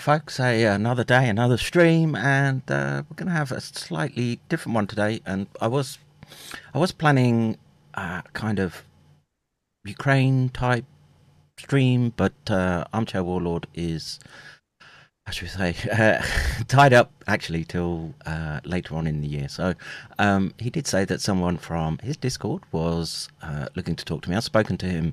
Folks. A, another day, another stream, and uh, we're going to have a slightly different one today. And I was, I was planning, uh, kind of Ukraine type stream, but uh, Armchair Warlord is, how should we say, uh, tied up actually till uh, later on in the year. So um, he did say that someone from his Discord was uh, looking to talk to me. I've spoken to him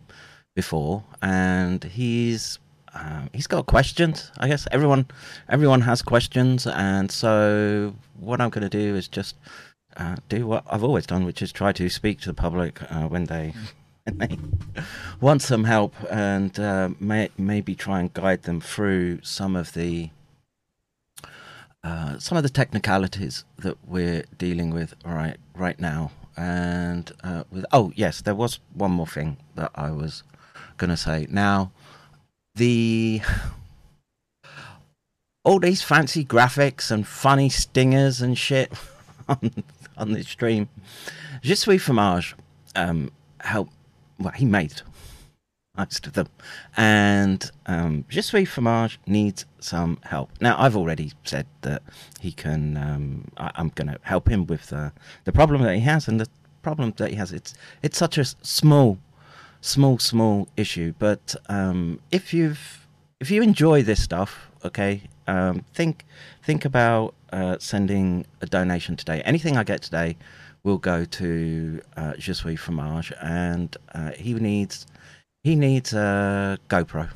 before, and he's um, he's got questions. I guess everyone everyone has questions, and so what I'm going to do is just uh, do what I've always done, which is try to speak to the public uh, when they when they want some help, and uh, may, maybe try and guide them through some of the uh, some of the technicalities that we're dealing with right right now. And uh, with oh yes, there was one more thing that I was going to say. Now the all these fancy graphics and funny stingers and shit on on the stream. Je suis fromage um, help. Well, he made most of them, and um, Je suis fromage needs some help. Now, I've already said that he can. Um, I, I'm going to help him with the the problem that he has, and the problem that he has. It's it's such a small small small issue but um if you've if you enjoy this stuff okay um think think about uh sending a donation today. Anything i get today will go to uh je suis fromage and uh he needs he needs a gopro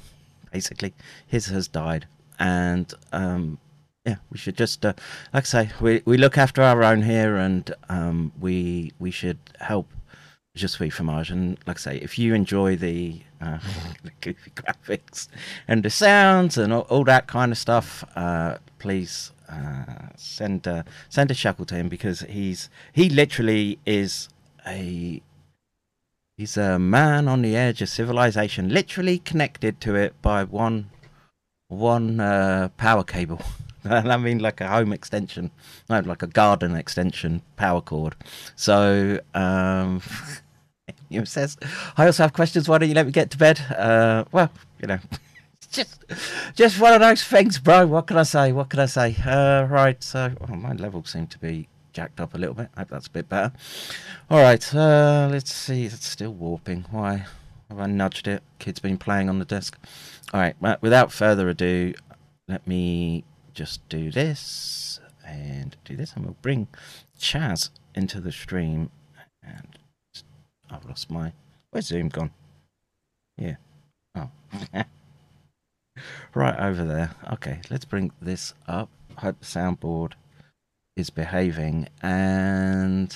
basically. His has died and um yeah we should just uh, like i say we we look after our own here and um we we should help Je suis fromage, and like I say, if you enjoy the, uh, the goofy graphics and the sounds and all, all that kind of stuff, uh, please uh, send uh, send a shackle to him because he's he literally is a he's a man on the edge of civilization, literally connected to it by one one uh, power cable. I mean like a home extension, no, like a garden extension power cord. So, um, know, says, I also have questions. Why don't you let me get to bed? Uh, well, you know, just, just one of those things, bro. What can I say? What can I say? Uh, right. So, oh, my level seemed to be jacked up a little bit. I hope that's a bit better. All right. Uh, let's see. It's still warping. Why have I nudged it? Kid's been playing on the desk. All right. Well, without further ado, let me just do this and do this, and we'll bring Chaz into the stream. And I've lost my. Where's Zoom gone? Yeah. Oh. right over there. Okay, let's bring this up. Hope the soundboard is behaving. And,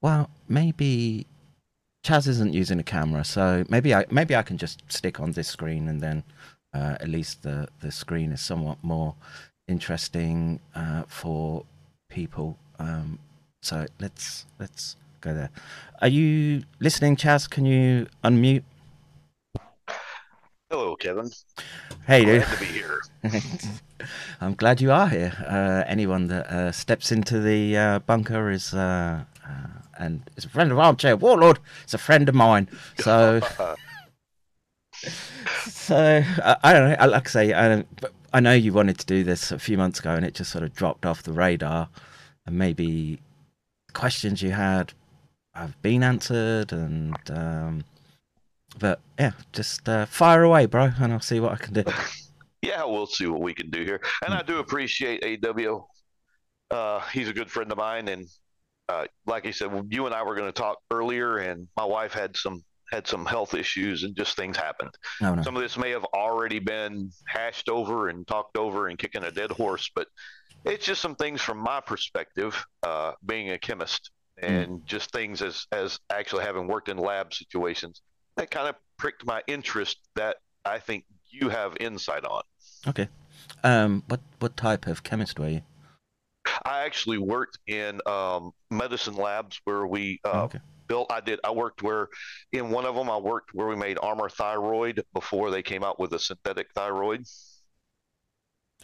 well, maybe Chaz isn't using a camera, so maybe I maybe I can just stick on this screen and then uh, at least the the screen is somewhat more interesting uh, for people. Um, so let's let's go there. Are you listening, Chaz? Can you unmute? Hello, Kevin. Hey, dude. To be here. I'm glad you are here. Uh, anyone that uh, steps into the uh, bunker is uh, uh, and is a friend of Armchair Warlord. It's a friend of mine. So, so I, I don't know. Like I say, I, I know you wanted to do this a few months ago, and it just sort of dropped off the radar. And maybe questions you had have been answered, and um, but yeah, just uh, fire away, bro, and I'll see what I can do. yeah, we'll see what we can do here. And I do appreciate AW. Uh, he's a good friend of mine, and uh, like I said, you and I were going to talk earlier, and my wife had some had some health issues, and just things happened. No, no. Some of this may have already been hashed over and talked over and kicking a dead horse, but it's just some things from my perspective, uh, being a chemist, and just things as as actually having worked in lab situations that kind of pricked my interest that I think you have insight on. Okay. Um, what what type of chemist were you? I actually worked in um, medicine labs where we uh, okay. Built. I did. I worked where in one of them I worked where we made Armour thyroid before they came out with a synthetic thyroid.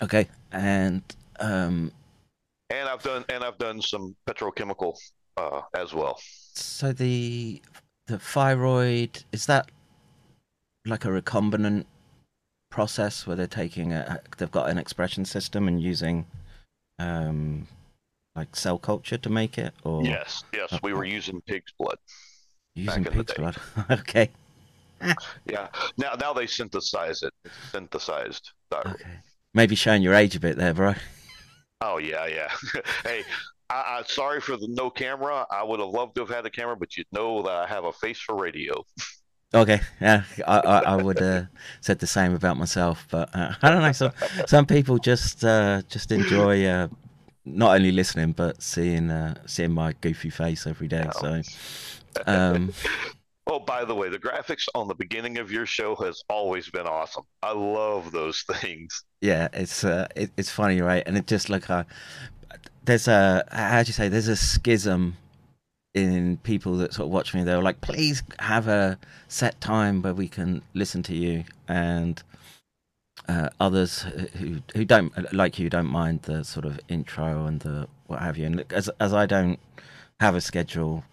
Okay. And um, And I've done and I've done some petrochemical uh, as well. so the the thyroid is that like a recombinant process where they're taking a they've got an expression system and using um like cell culture to make it or Yes, yes, we were using pig's blood. using back in the pig's blood. okay. Yeah. Now now they synthesize it. It's synthesized thyroid. Okay. Maybe showing your age a bit there, bro. Oh yeah, yeah. hey, I, I sorry for the no camera. I would have loved to have had a camera, but you know that I have a face for radio. Okay, yeah, I, I, I would have said the same about myself, but uh, I don't know. Some some people just uh, just enjoy uh, not only listening but seeing uh, seeing my goofy face every day. So, um, Oh, by the way, the graphics on the beginning of your show has always been awesome. I love those things. yeah, it's uh, it, it's funny, right? And it just like uh, there's a how do you say there's a schism in people that sort of watch me. They're like, please have a set time where we can listen to you, and uh, others who who don't like you don't mind the sort of intro and the what have you. And look, as as I don't have a schedule,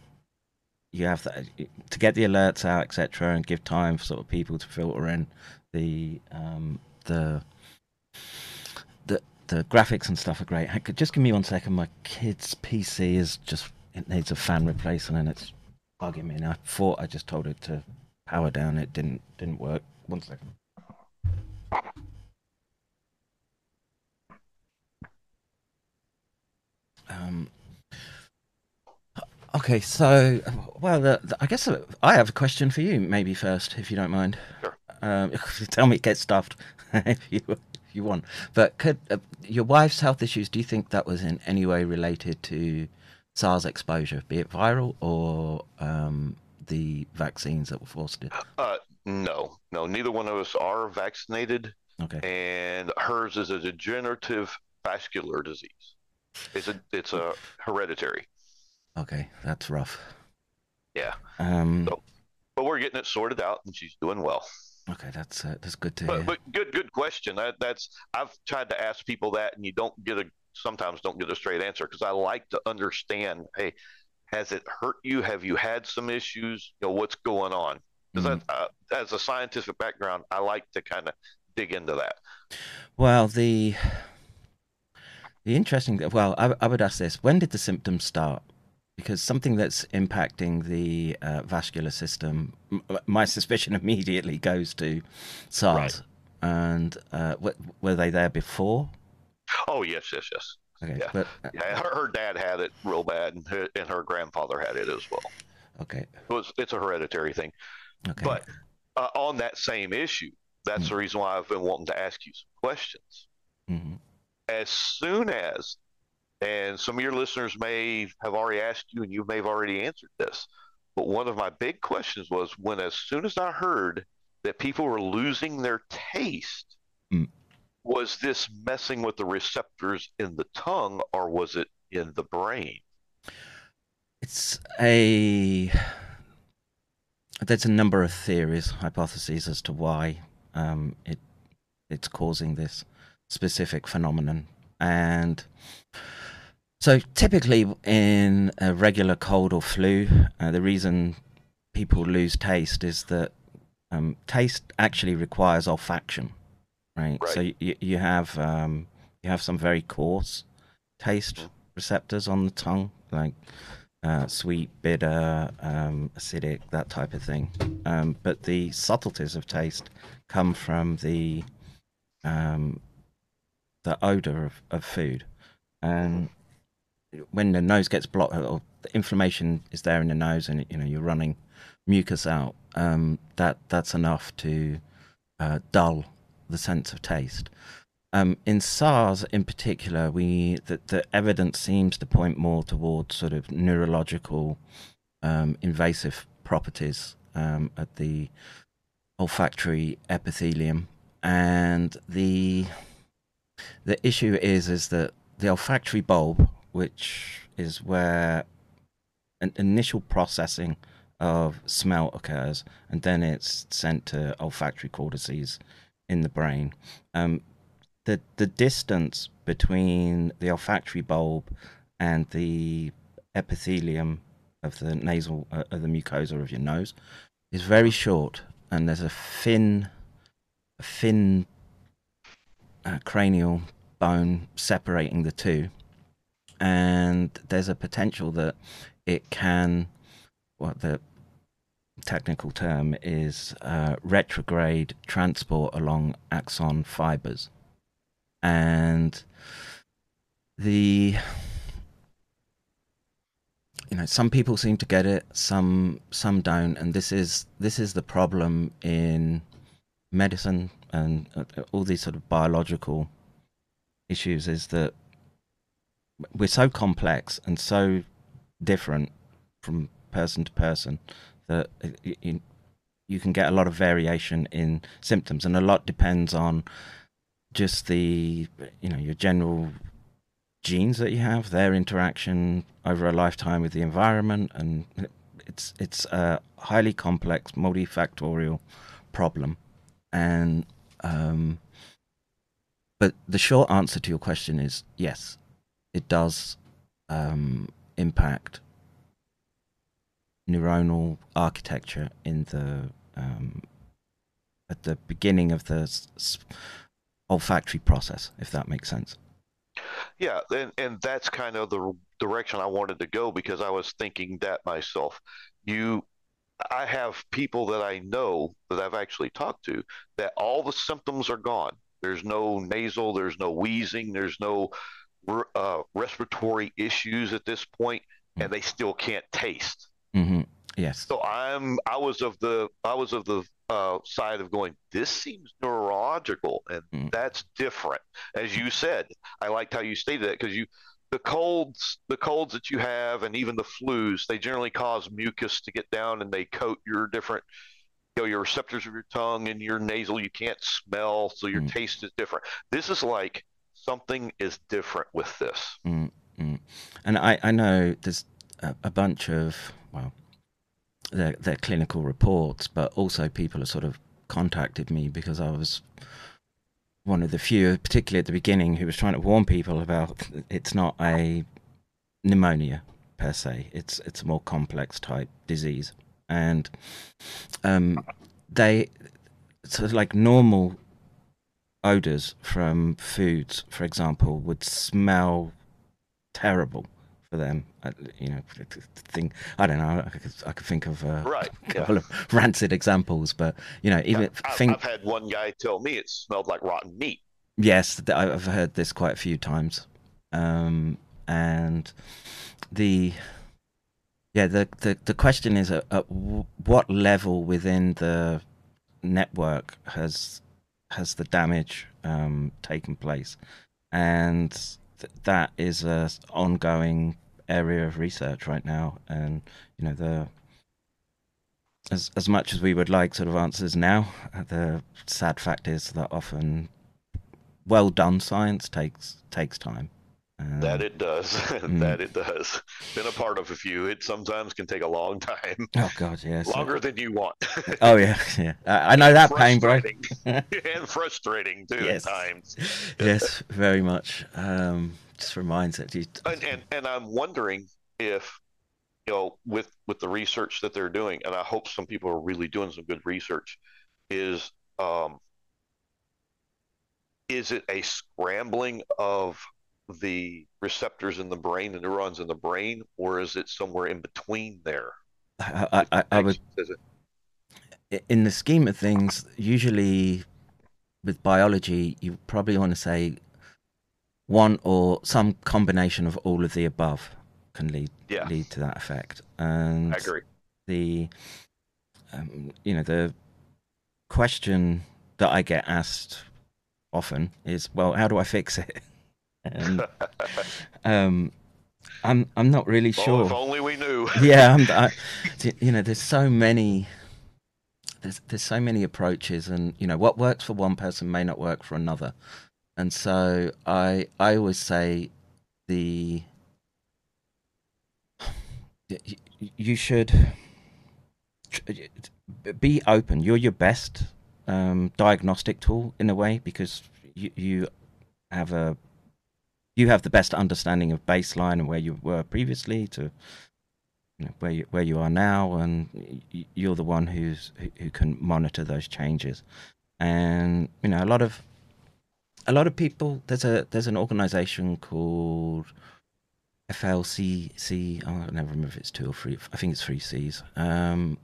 you have to, to get the alerts out, etc., and give time for sort of people to filter in the um, the the the graphics and stuff are great. Just give me one second. My kid's PC is just it needs a fan replacement and it's bugging me. And I thought I just told it to power down. It didn't didn't work. One second. Um. Okay, so well, the, the- I guess uh, I have a question for you, maybe first, if you don't mind. Sure. Um, tell me, get stuffed if you if you want. But could uh, your wife's health issues? Do you think that was in any way related to SARS exposure, be it viral or um, the vaccines that were forced it? Uh, no, no, neither one of us are vaccinated, Okay. and hers is a degenerative vascular disease. It's a it's a hereditary. Okay, that's rough. Yeah, Um, So- but we're getting it sorted out, and she's doing well. okay, that's uh, that's good to But, hear. but good, good question. That, that's I've tried to ask people that, and you don't get a sometimes don't get a straight answer because I like to understand. Hey, has it hurt you? Have you had some issues? You know what's going on? Because uh, as a scientific background, I like to kind of dig into that. Well, the the interesting. Well, I, I would ask this: When did the symptoms start? Because something that's impacting the uh, vascular system, m- my suspicion immediately goes to SARS. Right. And uh, w- were they there before? Oh yes, yes, yes. Okay, Yeah. but uh, Yeah, her, her dad had it real bad, and her, and her grandfather had it as well. okay, It was, it's a hereditary thing. Okay. But uh, on that same issue, that's Mm. the reason why I've been wanting to ask you some questions. hmm As soon as, and some of your listeners may have already asked you, and you may have already answered this, but one of my big questions was when, as soon as I heard that people were losing their taste, Mm. was this messing with the receptors in the tongue, or was it in the brain? It's a. There's a number of theories, hypotheses as to why um, it it's causing this specific phenomenon, and so typically in a regular cold or flu, uh, the reason people lose taste is that um, taste actually requires olfaction, right? Right. So you you have um, you have some very coarse taste Mhm. receptors on the tongue, like uh, sweet, bitter, um, acidic, that type of thing. Um, but the subtleties of taste come from the um, the odor of, of food, and when the nose gets blocked, or the inflammation is there in the nose, and you know you're running mucus out. Um, that that's enough to uh, dull the sense of taste. Um, in SARS, in particular, we the, the evidence seems to point more towards sort of neurological um, invasive properties um, at the olfactory epithelium, and the the issue is is that the olfactory bulb, which is where an initial processing of smell occurs, and then it's sent to olfactory cortices in the brain. Um, the the distance between the olfactory bulb and the epithelium of the nasal uh, of the mucosa of your nose is very short, and there's a thin, a thin uh, cranial bone separating the two, and there's a potential that it can, what the technical term is, uh, retrograde transport along axon fibers, and the you know some people seem to get it some some don't. And this is this is the problem in medicine and uh, all these sort of biological issues is that we're so complex and so different from person to person that you, you can get a lot of variation in symptoms. And a lot depends on just the you know your general genes that you have their interaction over a lifetime with the environment and it's it's a highly complex multifactorial problem. And um but the short answer to your question is yes it does um impact neuronal architecture in the um at the beginning of the olfactory process if that makes sense Yeah, and and that's kind of the direction I wanted to go because I was thinking that myself. You, I have people that I know that I've actually talked to that all the symptoms are gone. There's no nasal, there's no wheezing, there's no uh, respiratory issues at this point, and they still can't taste. hmm yes So I'm I was of the I was of the uh, side of going. This seems neurological, and Mm. that's different. As you said, I liked how you stated that because you the colds the colds that you have and even the flus they generally cause mucus to get down and they coat your different you know your receptors of your tongue and your nasal you can't smell so your Mm. taste is different this is like something is different with this Mm, mm. And I, I know there's a, a bunch of, well, their, their clinical reports, but also people have sort of contacted me because I was one of the few, particularly at the beginning, who was trying to warn people about it's not a pneumonia per se. It's it's a more complex type disease, and um, they of like normal odors from foods, for example, would smell terrible for them. Uh, you know, thing I don't know. I could, I could think of uh, Right, a yeah. couple of rancid examples, but you know, even I've, think I've had one guy tell me it smelled like rotten meat. Yes, I've heard this quite a few times, um, and the yeah the the, the question is at, at what level within the network has has the damage um, taken place, and th- that is a ongoing area of research right now, and you know the. As, as much as we would like sort of answers now, the sad fact is that often well done science takes takes time. Um, That it does. that it does. Been a part of a few. It sometimes can take a long time, oh god, yes. longer than you want. Oh yeah, yeah. I, I know that pain, bro. And frustrating too Yes. at times. yes, very much. Um, just reminds it. You, And, and and I'm wondering if you know with with the research that they're doing, and I hope some people are really doing some good research, is um is it a scrambling of the receptors in the brain, the neurons in the brain, or is it somewhere in between there? I, I, I, would, in the scheme of things, usually with biology, you probably want to say one or some combination of all of the above can lead Yeah. lead to that effect. And I agree. the um, you know the question that I get asked often is, well, how do I fix it? and um, I'm I'm not really Oh, sure. if only we knew. yeah, I'm, I, you know, there's so many. There's there's so many approaches, and you know what works for one person may not work for another, and so I I always say the you should be open. You're your best um, diagnostic tool in a way because you, you have a you have the best understanding of baseline and where you were previously to you know, where you where you are now, and you're the one who's who, can monitor those changes. And you know, a lot of a lot of people. There's a there's an organization called FLCC. Oh, I never remember if it's two or three. I think it's three C's. Um,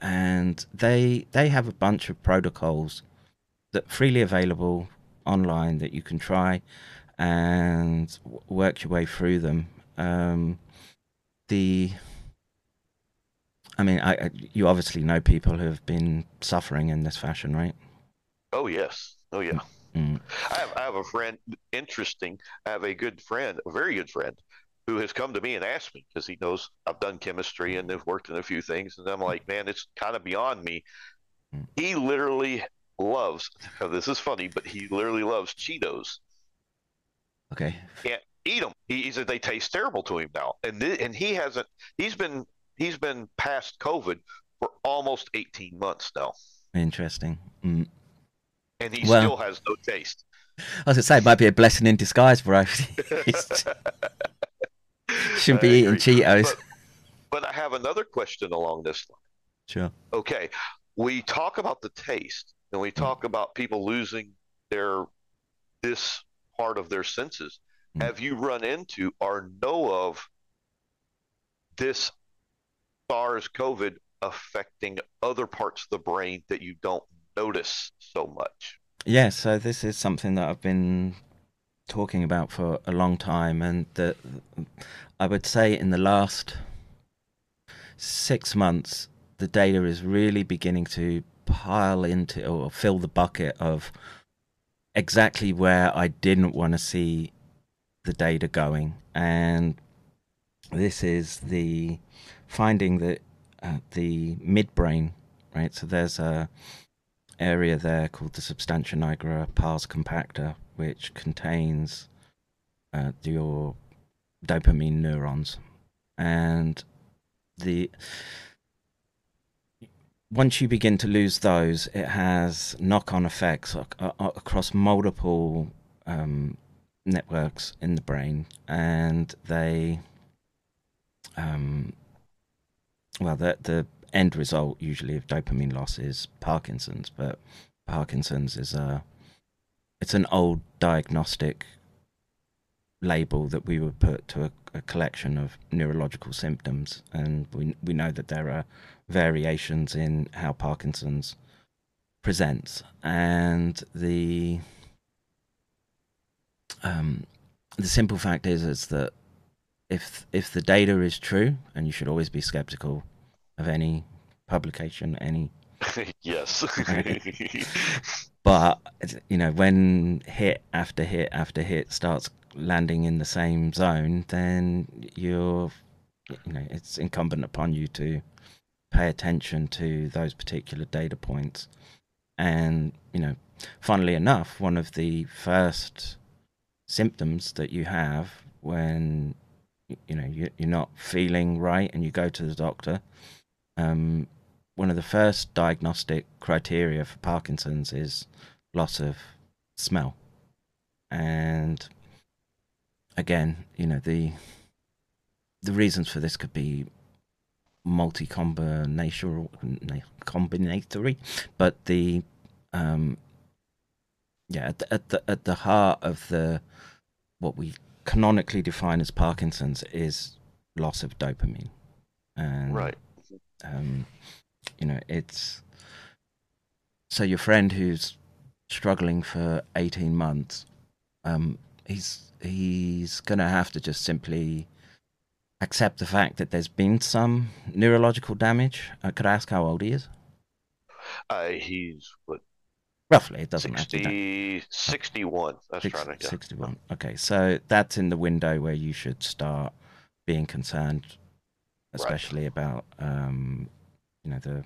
and they they have a bunch of protocols that freely available online that you can try and w- work your way through them. Um, the I mean, I, I you obviously know people who have been suffering in this fashion, right? Oh yes. Oh yeah. Mm. I have, I have a friend. Interesting. I have a good friend, a very good friend, who has come to me and asked me because he knows I've done chemistry and have worked in a few things, and I'm like, man, it's kind of beyond me. Mm. He literally loves. now, This is funny, but he literally loves Cheetos. Okay. Can't eat them. He, he said they taste terrible to him now, and th- and he hasn't. He's been he's been past COVID for almost 18 months now, Interesting. Mm. and he Well- still has no taste. I was gonna say it might be a blessing in disguise, bro. Shouldn't be eating. Cheetos. But, but I have another question along this line. Sure. Okay, we talk about the taste, and we talk about people losing their this part of their senses. Mm. Have you run into or know of this SARS COVID affecting other parts of the brain that you don't notice so much? Yeah, so this is something that I've been talking about for a long time, and that I would say in the last six months, the data is really beginning to pile into or fill the bucket of exactly where I didn't want to see the data going, and this is the finding that uh, the midbrain, right? So there's a area there called the substantia nigra pars compacta, which contains uh, your dopamine neurons, and the once you begin to lose those, it has knock-on effects ac- a- a- across multiple um, networks in the brain, and they, um, well, the the end result usually of dopamine loss is Parkinson's, but Parkinson's is a it's an old diagnostic label that we would put to a, a, collection of neurological symptoms, and we we know that there are variations in how Parkinson's presents, and the um, the simple fact is is that if if the data is true, and you should always be skeptical of any publication, any yes. but you know, when hit after hit after hit starts landing in the same zone, then you're you know it's incumbent upon you to pay attention to those particular data points. And you know, funnily enough, one of the first symptoms that you have when you know you, are not feeling right and you go to the doctor um, one of the first diagnostic criteria for parkinson's is loss of smell and again you know the the reasons for this could be multi combinational combinatory but the um yeah at the, at the at the heart of the what we canonically define as Parkinson's is loss of dopamine. And, right. Um, you know, it's so your friend who's struggling for 18 months, um, he's he's gonna have to just simply accept the fact that there's been some neurological damage. Uh, could I ask how old he is? Uh, he's what Roughly, it doesn't 60, matter. 61. That's Six, trying to, yeah. 61. Okay, so that's in the window where you should start being concerned, especially right. about um, you know the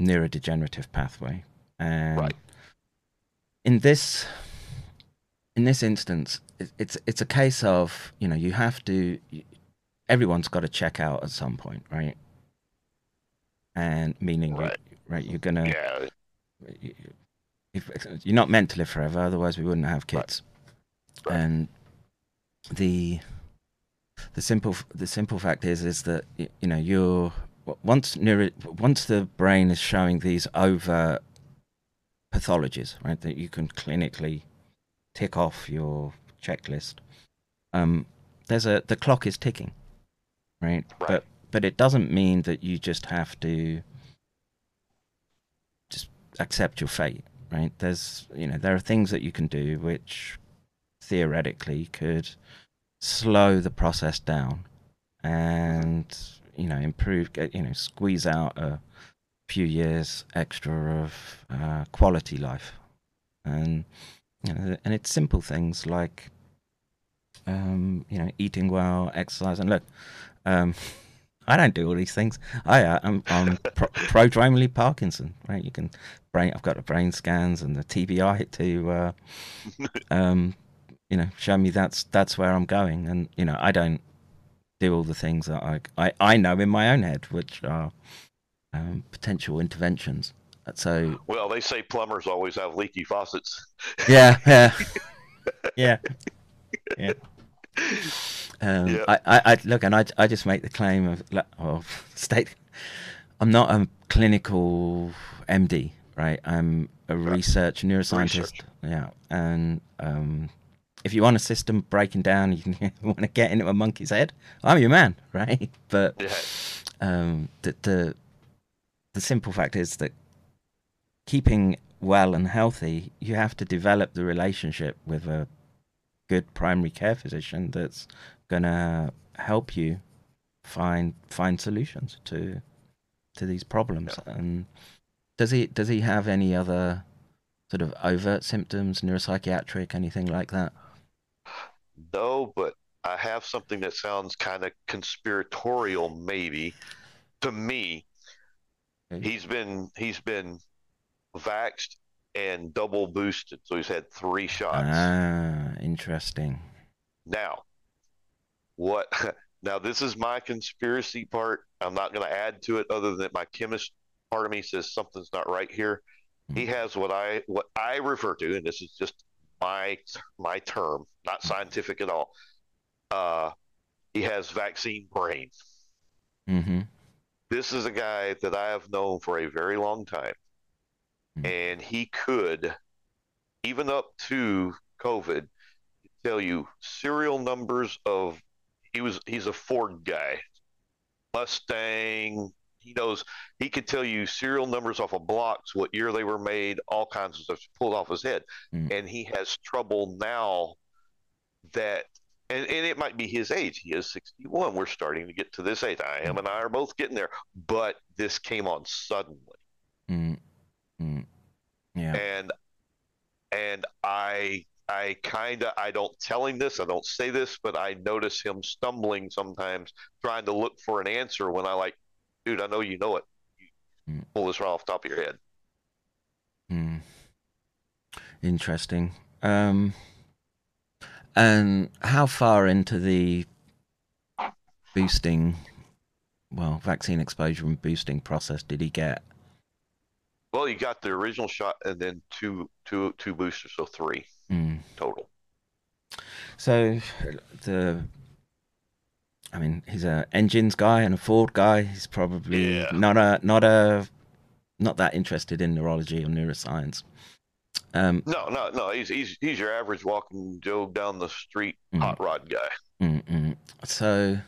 neurodegenerative pathway. And right. in this in this instance, it's it's a case of you know you have to everyone's got to check out at some point, right? And meaning, right, you, right you're gonna. Yeah if, you're not meant to live forever, otherwise we wouldn't have kids. Right. Right. And the the simple the simple fact is is that you know you're once neuro, once the brain is showing these over pathologies, right, that you can clinically tick off your checklist. Um, there's a the clock is ticking, right? right? But but it doesn't mean that you just have to just accept your fate, right? There's, you know, there are things that you can do which theoretically could slow the process down and, you know, improve, you know, squeeze out a few years extra of uh, quality life. And, you know, and it's simple things like, um, you know, eating well, exercise, and look, um, I don't do all these things. I uh, I'm, I'm pro- prodromally Parkinson, right? You can brain. I've got the brain scans and the TBI to, uh, um, you know, show me that's that's where I'm going. And you know, I don't do all the things that I I, I know in my own head, which are um, potential interventions. So well, they say plumbers always have leaky faucets. Yeah, yeah, yeah, yeah. Um, yep. I, I, I, look, and I, I just make the claim of, of state. I'm not a clinical MD, right? I'm a right. research neuroscientist. Research. Yeah, and um, if you want a system breaking down, you want to get into a monkey's head. I'm your man, right? But yeah. um, the, the the simple fact is that keeping well and healthy, you have to develop the relationship with a good primary care physician that's gonna help you find find solutions to to these problems. Yeah. And does he does he have any other sort of overt symptoms, neuropsychiatric, anything like that? No, but I have something that sounds kind of conspiratorial, maybe to me. Okay. He's been he's been vaxxed and double boosted, so he's had three shots. Ah, interesting. Now, what now this is my conspiracy part i'm not going to add to it other than my chemist part of me says something's not right here he mm-hmm. has what i what i refer to and this is just my my term not scientific at all uh he has vaccine brain mm-hmm. this is a guy that I have known for a very long time, Mm. and he could, even up to COVID, tell you serial numbers of. He was he's a Ford guy, Mustang. He knows he could tell you serial numbers off of blocks, what year they were made, all kinds of stuff pulled off his head, Mm. and he has trouble now that and, and it might be his age. He is 61. We're starting to get to this age. I am and I are both getting there, but this came on suddenly. Mm, mm, yeah. And and I I kind of I don't tell him this, I don't say this, but I notice him stumbling sometimes trying to look for an answer when I like, dude, I know you know it. You Mm. pull this right off the top of your head. Mm. Interesting. Um, and how far into the boosting, well, vaccine exposure and boosting process did he get? Well, you got the original shot and then two two two boosters, so three Mm. total. So the, I mean, he's a engines guy and a Ford guy. He's probably Yeah. not a not a not that interested in neurology or neuroscience. Um, No, no, no. He's he's he's your average walking Joe down the street Mm. hot rod guy. Mm-mm. So,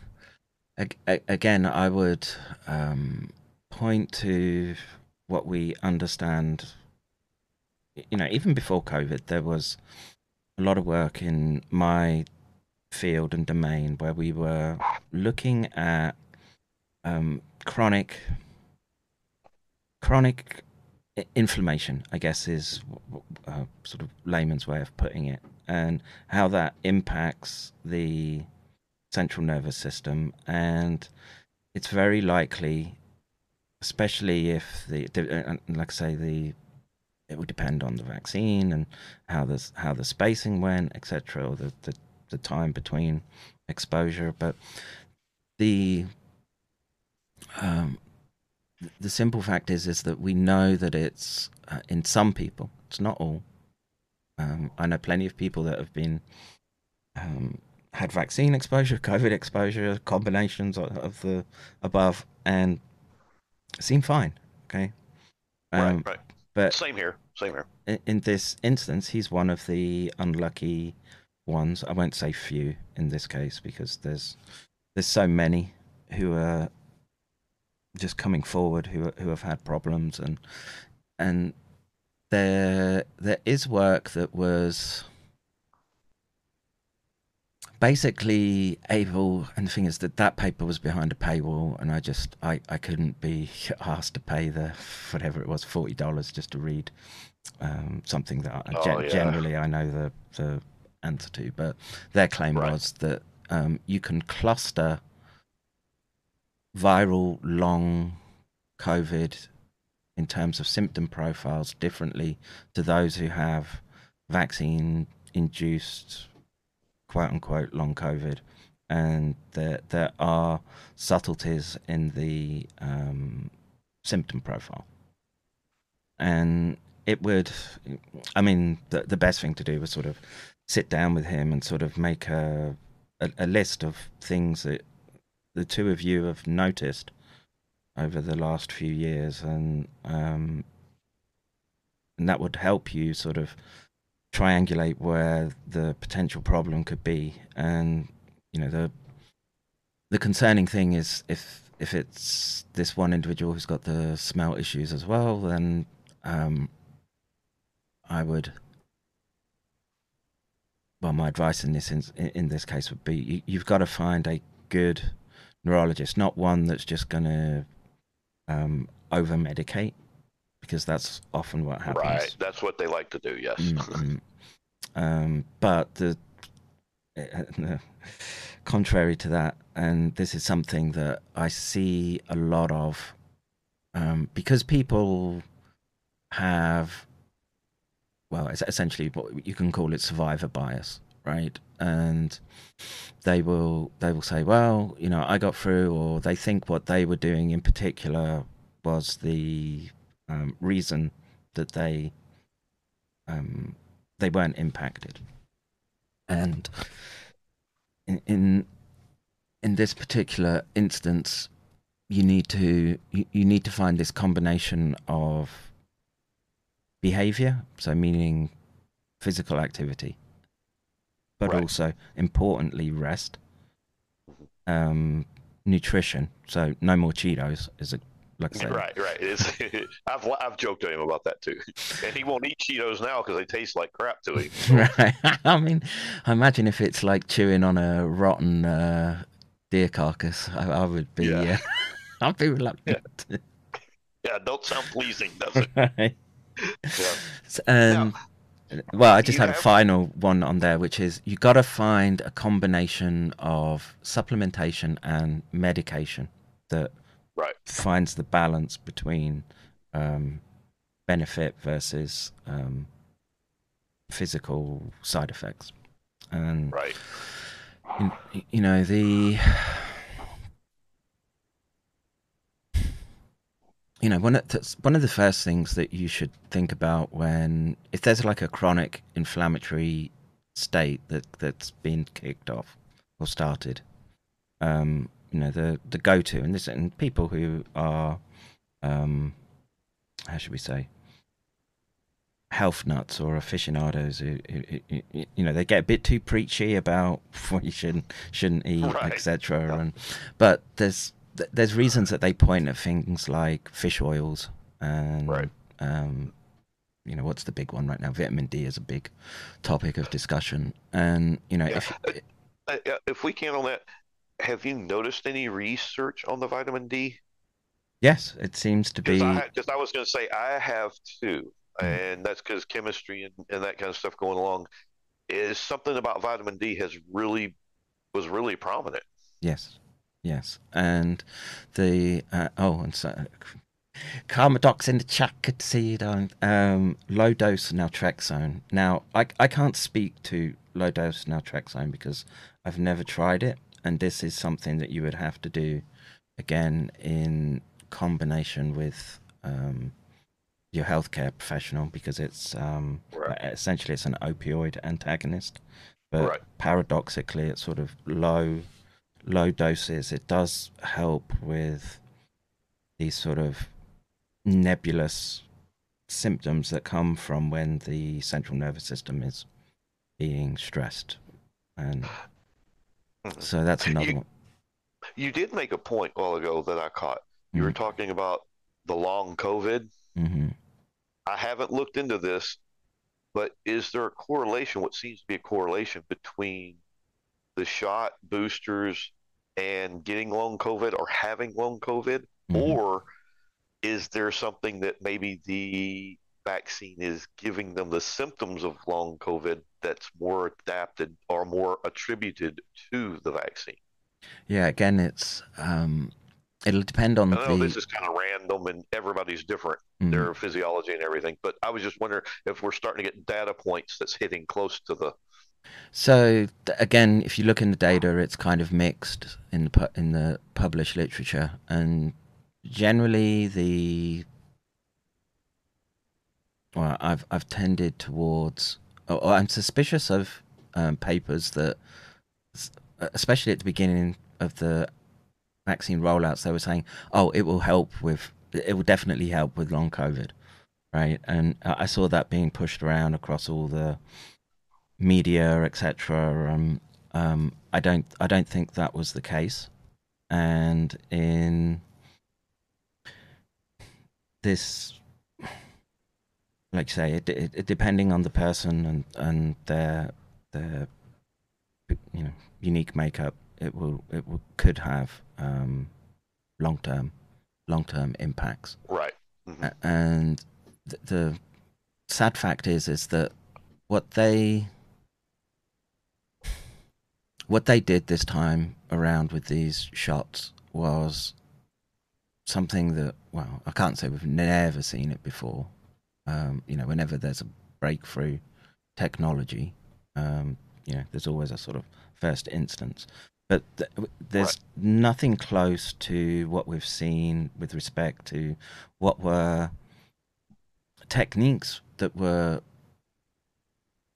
ag- again, I would um, point to what we understand. You know, even before COVID, there was a lot of work in my field and domain where we were looking at um, chronic chronic inflammation. I guess is uh, sort of layman's way of putting it, and how that impacts the central nervous system and it's very likely especially if the, the uh, like I say the it would depend on the vaccine and how the how the spacing went etc or the, the the time between exposure but the um the simple fact is is that we know that it's uh, in some people it's not all um, I know plenty of people that have been um, had vaccine exposure, COVID exposure, combinations of, of the above, and seem fine. Okay, um, right, right. But Same here. Same here. in, in this instance, he's one of the unlucky ones. I won't say few in this case because there's there's so many who are just coming forward who who have had problems and and there there is work that was basically able and the thing is that that paper was behind a paywall and i just i i couldn't be asked to pay the whatever it was $40 just to read um, something that I, Oh, gen- yeah. generally i know the the answer to but their claim Right. was that um, you can cluster viral long covid in terms of symptom profiles differently to those who have vaccine induced quote unquote long COVID, and there there are subtleties in the um, symptom profile, and it would, I mean, the the best thing to do was sort of sit down with him and sort of make a a, a list of things that the two of you have noticed over the last few years, and um, and that would help you sort of triangulate where the potential problem could be. And you know the the concerning thing is if if it's this one individual who's got the smell issues as well then um i would well my advice in this in, in this case would be you, you've got to find a good neurologist not one that's just going to um over medicate because that's often what happens Right. That's what they like to do. Yes. Mm, mm. um, but the, uh, contrary to that, and this is something that I see a lot of, um, because people have, well, it's essentially what you can call it survivor bias, right? And they will they will say, well, you know, I got through, or they think what they were doing in particular was the um, reason that they um, they weren't impacted. And in, in in this particular instance, you need to you, you need to find this combination of behavior, so meaning physical activity, but Right. also importantly rest, um, nutrition. So no more Cheetos is a like I say, Right, right. It's, I've I've joked to him about that too, and he won't eat Cheetos now because they taste like crap to him. right. I mean, I imagine if it's like chewing on a rotten uh, deer carcass, I, I would be. Yeah. Uh, I'd be reluctant. Yeah, don't sound pleasing, does it? right. Yeah. S- Um, well, I just you had a final one on there, which is you got to find a combination of supplementation and medication that Right. finds the balance between um, benefit versus um, physical side effects. And Right. you, you know the you know one of the, one of the first things that you should think about when if there's like a chronic inflammatory state that that's been kicked off or started um you know the the go to and this and people who are um how should we say health nuts or aficionados who, who, who, you know they get a bit too preachy about what you shouldn't shouldn't eat Right. etc and but there's there's reasons that they point at things like fish oils and Right. um you know what's the big one right now vitamin d is a big topic of discussion and you know Yeah. if Uh, uh, If we can on that, have you noticed any research on the vitamin D? yes it seems to be Because I was going to say I have too, Mm. and that's because chemistry and, and that kind of stuff going along is something about vitamin D has really was really prominent. Yes, yes, and the uh, oh, and so Karma Doc's in the chat. Good to see you, darling. Um, low dose naltrexone. Now, I I can't speak to low dose naltrexone because I've never tried it, and this is something that you would have to do again in combination with um, your healthcare professional because it's um, Right. essentially it's an opioid antagonist, but Right. paradoxically, it's sort of low low doses. It does help with these sort of nebulous symptoms that come from when the central nervous system is being stressed, and. so that's another You- one. You did make a point a while ago that I caught. You were Mhm. talking about the long COVID. hmm I haven't looked into this, but is there a correlation? What seems to be a correlation between the shot boosters and getting long COVID or having long COVID? Mhm. Or is there something that maybe the vaccine is giving them the symptoms of long COVID that's more adapted or more attributed to the vaccine? Yeah, again, it's um, it'll depend on I know the. this is kind of random and everybody's different, Mhm. their physiology and everything, but I was just wondering if we're starting to get data points that's hitting close to the So again, if you look in the data, it's kind of mixed in the pu- in the published literature, and generally the well, I've I've tended towards, or, or I'm suspicious of um, papers that, especially at the beginning of the vaccine rollouts, they were saying, "Oh, it will help with, it will definitely help with long COVID," right? And I I saw that being pushed around across all the media, etc. Um, um, I don't, I don't think that was the case, and in this, like you say, it, it, it depending on the person and and their their you know unique makeup, it will it will, could have um, long term long term impacts. right. Mhm. And th- the sad fact is is that what they what they did this time around with these shots was something that well I can't say we've never seen it before um, you know whenever there's a breakthrough technology um, you know there's always a sort of first instance. But th- there's nothing close to what we've seen with respect to what were techniques that were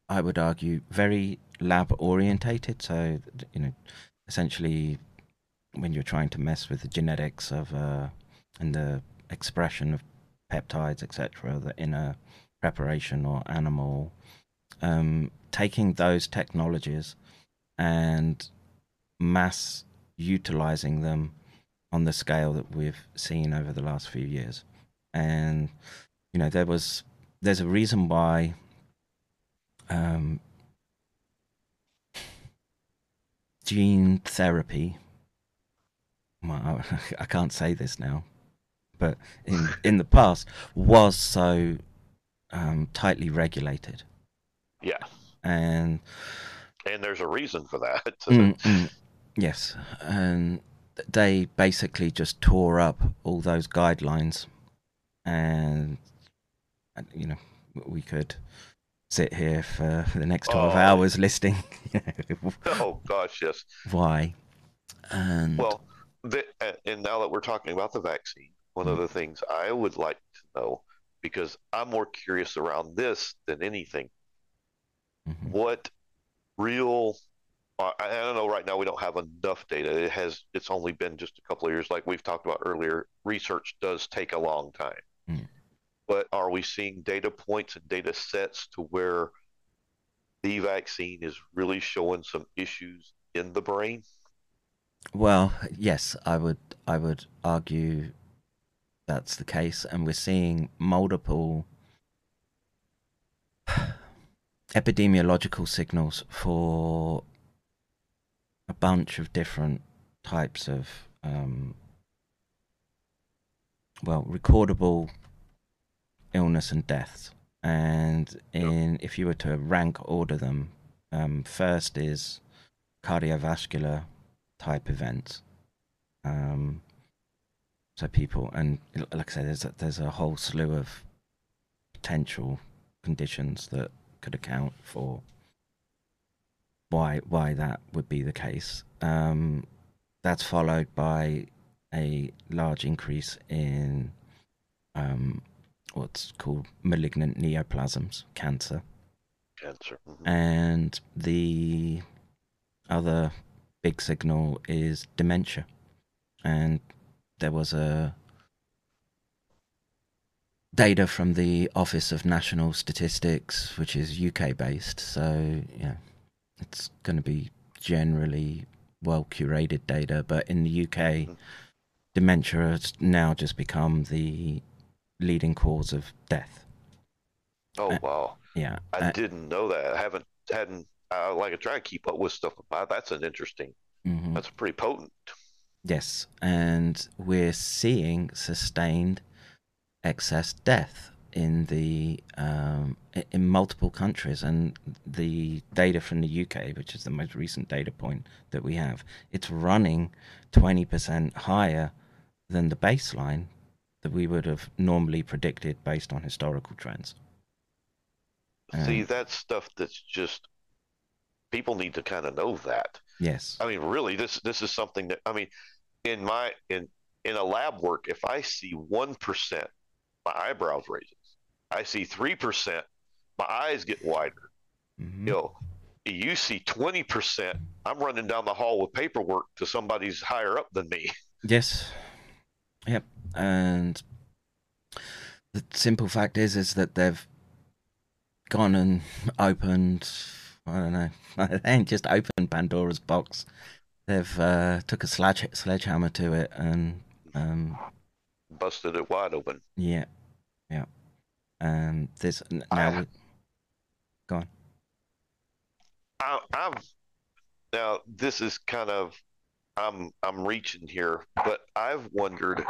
I would argue very lab orientated. So you know essentially when you're trying to mess with the genetics of uh, and the expression of peptides, etc., that in a preparation or animal, um, taking those technologies and mass utilizing them on the scale that we've seen over the last few years. And you know, there was there's a reason why um, gene therapy. Well, I can't say this now, but in in the past was so um, tightly regulated, Yeah, and and there's a reason for that. Mm, mm, yes, and they basically just tore up all those guidelines, and and, you know we could sit here for the next twelve Oh. hours listing you know, oh gosh, yes. why, and Well, the, uh, and now that we're talking about the vaccine, one of the things I would like to know, because I'm more curious around this than anything, Mhm. what real I I don't know right now we don't have enough data. It has it's only been just a couple of years like we've talked about earlier. Research does take a long time. Mm. But are we seeing data points and data sets to where the vaccine is really showing some issues in the brain? Well, yes, I would I would argue that's the case, and we're seeing multiple epidemiological signals for a bunch of different types of um, well recordable illness and deaths. And in if you were to rank order them, um, first is cardiovascular type events. Um, so people, and like I say, there's a, there's a whole slew of potential conditions that could account for why why that would be the case. Um, that's followed by a large increase in um, what's called malignant neoplasms, cancer Cancer. Mhm. and the other big signal is dementia and there was a data from the office of national statistics which is uk based so yeah it's going to be generally well curated data but in the uk dementia has now just become the leading cause of death Oh uh, wow. yeah I uh, didn't know that. I haven't hadn't uh, like I try to keep up with stuff about that's an interesting. mhm. That's pretty potent. Yes, and we're seeing sustained excess death in the um, in multiple countries, and the data from the UK, which is the most recent data point that we have, it's running twenty percent higher than the baseline that we would have normally predicted based on historical trends. See, Um, that's stuff that's just people need to kind of know that. Yes, I mean, really, this this is something that I mean, in my in in a lab work, if I see one percent, my eyebrows raises. I see three percent, my eyes get wider. Mhm. You know, you see twenty percent, I'm running down the hall with paperwork to somebody's higher up than me. Yes. Yep. And the simple fact is, is that they've gone and opened. I don't know. They ain't just opened Pandora's box. They've uh, took a sledge, sledgehammer to it, and um, Busted it wide open. yeah, yeah. And this n- I- now. we- Go on. I, I'm now. This is kind of I'm I'm reaching here, but I've wondered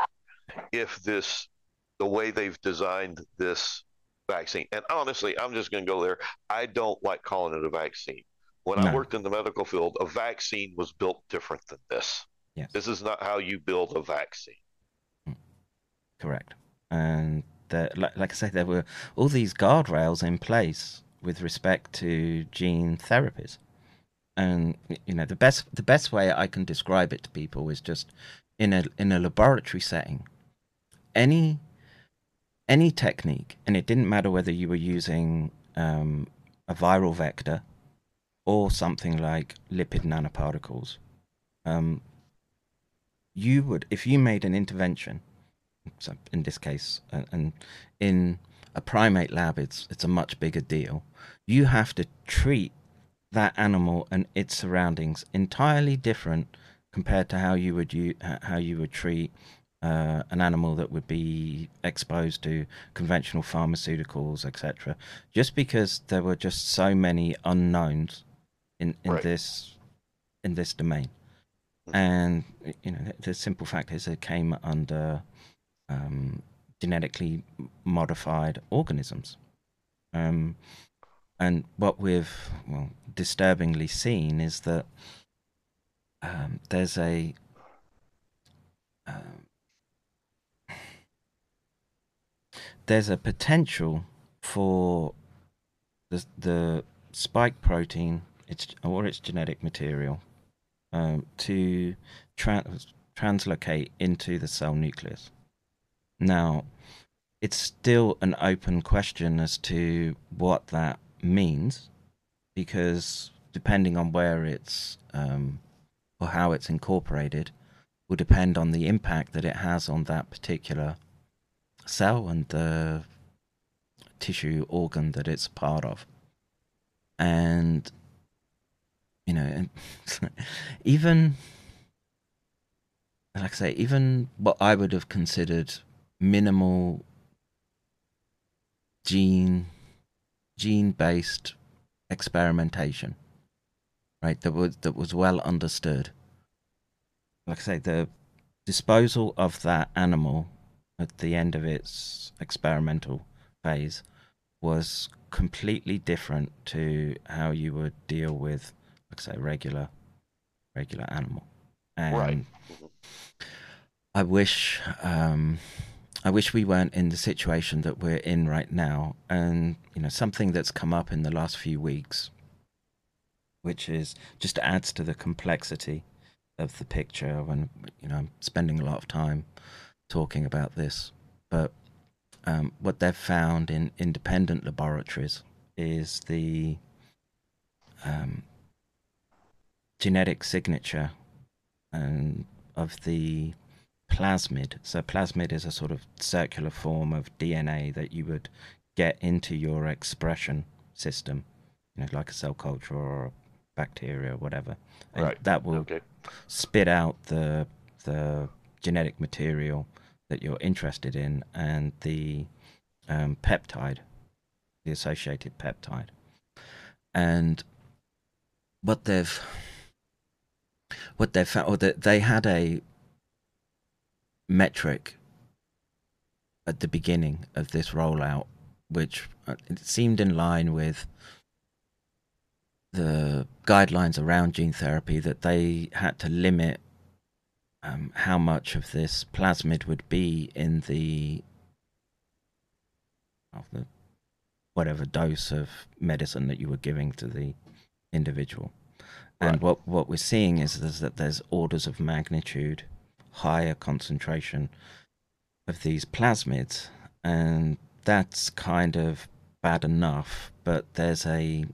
if this the way they've designed this vaccine. And honestly, I'm just going to go there. I don't like calling it a vaccine. When I worked in the medical field, a vaccine was built different than this. Yes. This is not how you build a vaccine. Correct. And the, like, like I say, there were all these guardrails in place with respect to gene therapies. And you know, the best the best way I can describe it to people is just in a in a laboratory setting. Any any technique, and it didn't matter whether you were using um, a viral vector or something like lipid nanoparticles. Um, you would if you made an intervention so in this case uh, and in a primate lab it's it's a much bigger deal you have to treat that animal and its surroundings entirely different compared to how you would you how you would treat uh, an animal that would be exposed to conventional pharmaceuticals, etc. Just because there were just so many unknowns in in Right. this in this domain, and you know the, the simple fact is it came under um, genetically modified organisms. Um, and what we've well disturbingly seen is that um, there's a um, there's a potential for the the spike protein its or its genetic material um, to trans translocate into the cell nucleus. Now, it's still an open question as to what that means, because depending on where it's um, or how it's incorporated, will depend on the impact that it has on that particular cell and the tissue organ that it's part of. And you know, even like I say, even what I would have considered minimal gene gene based experimentation, right? That was that was well understood. Like I say, the disposal of that animal at the end of its experimental phase was completely different to how you would deal with, like I say, regular regular animal. And Right. I wish um, I wish we weren't in the situation that we're in right now. And you know, something that's come up in the last few weeks, which is just adds to the complexity of the picture. When you know, I'm spending a lot of time talking about this, but um, what they've found in independent laboratories is the um, genetic signature and of the plasmid. So plasmid is a sort of circular form of DNA that you would get into your expression system, you know, like a cell culture or a bacteria or whatever. And Right. That will Okay. spit out the the genetic material that you're interested in and the um, peptide, the associated peptide, and what they've what they've found, or that they had a metric at the beginning of this rollout, which uh, it seemed in line with the guidelines around gene therapy that they had to limit um, how much of this plasmid would be in the of the whatever dose of medicine that you were giving to the individual. And Right. what what we're seeing is, is that there's orders of magnitude higher concentration of these plasmids, and that's kind of bad enough. But there's a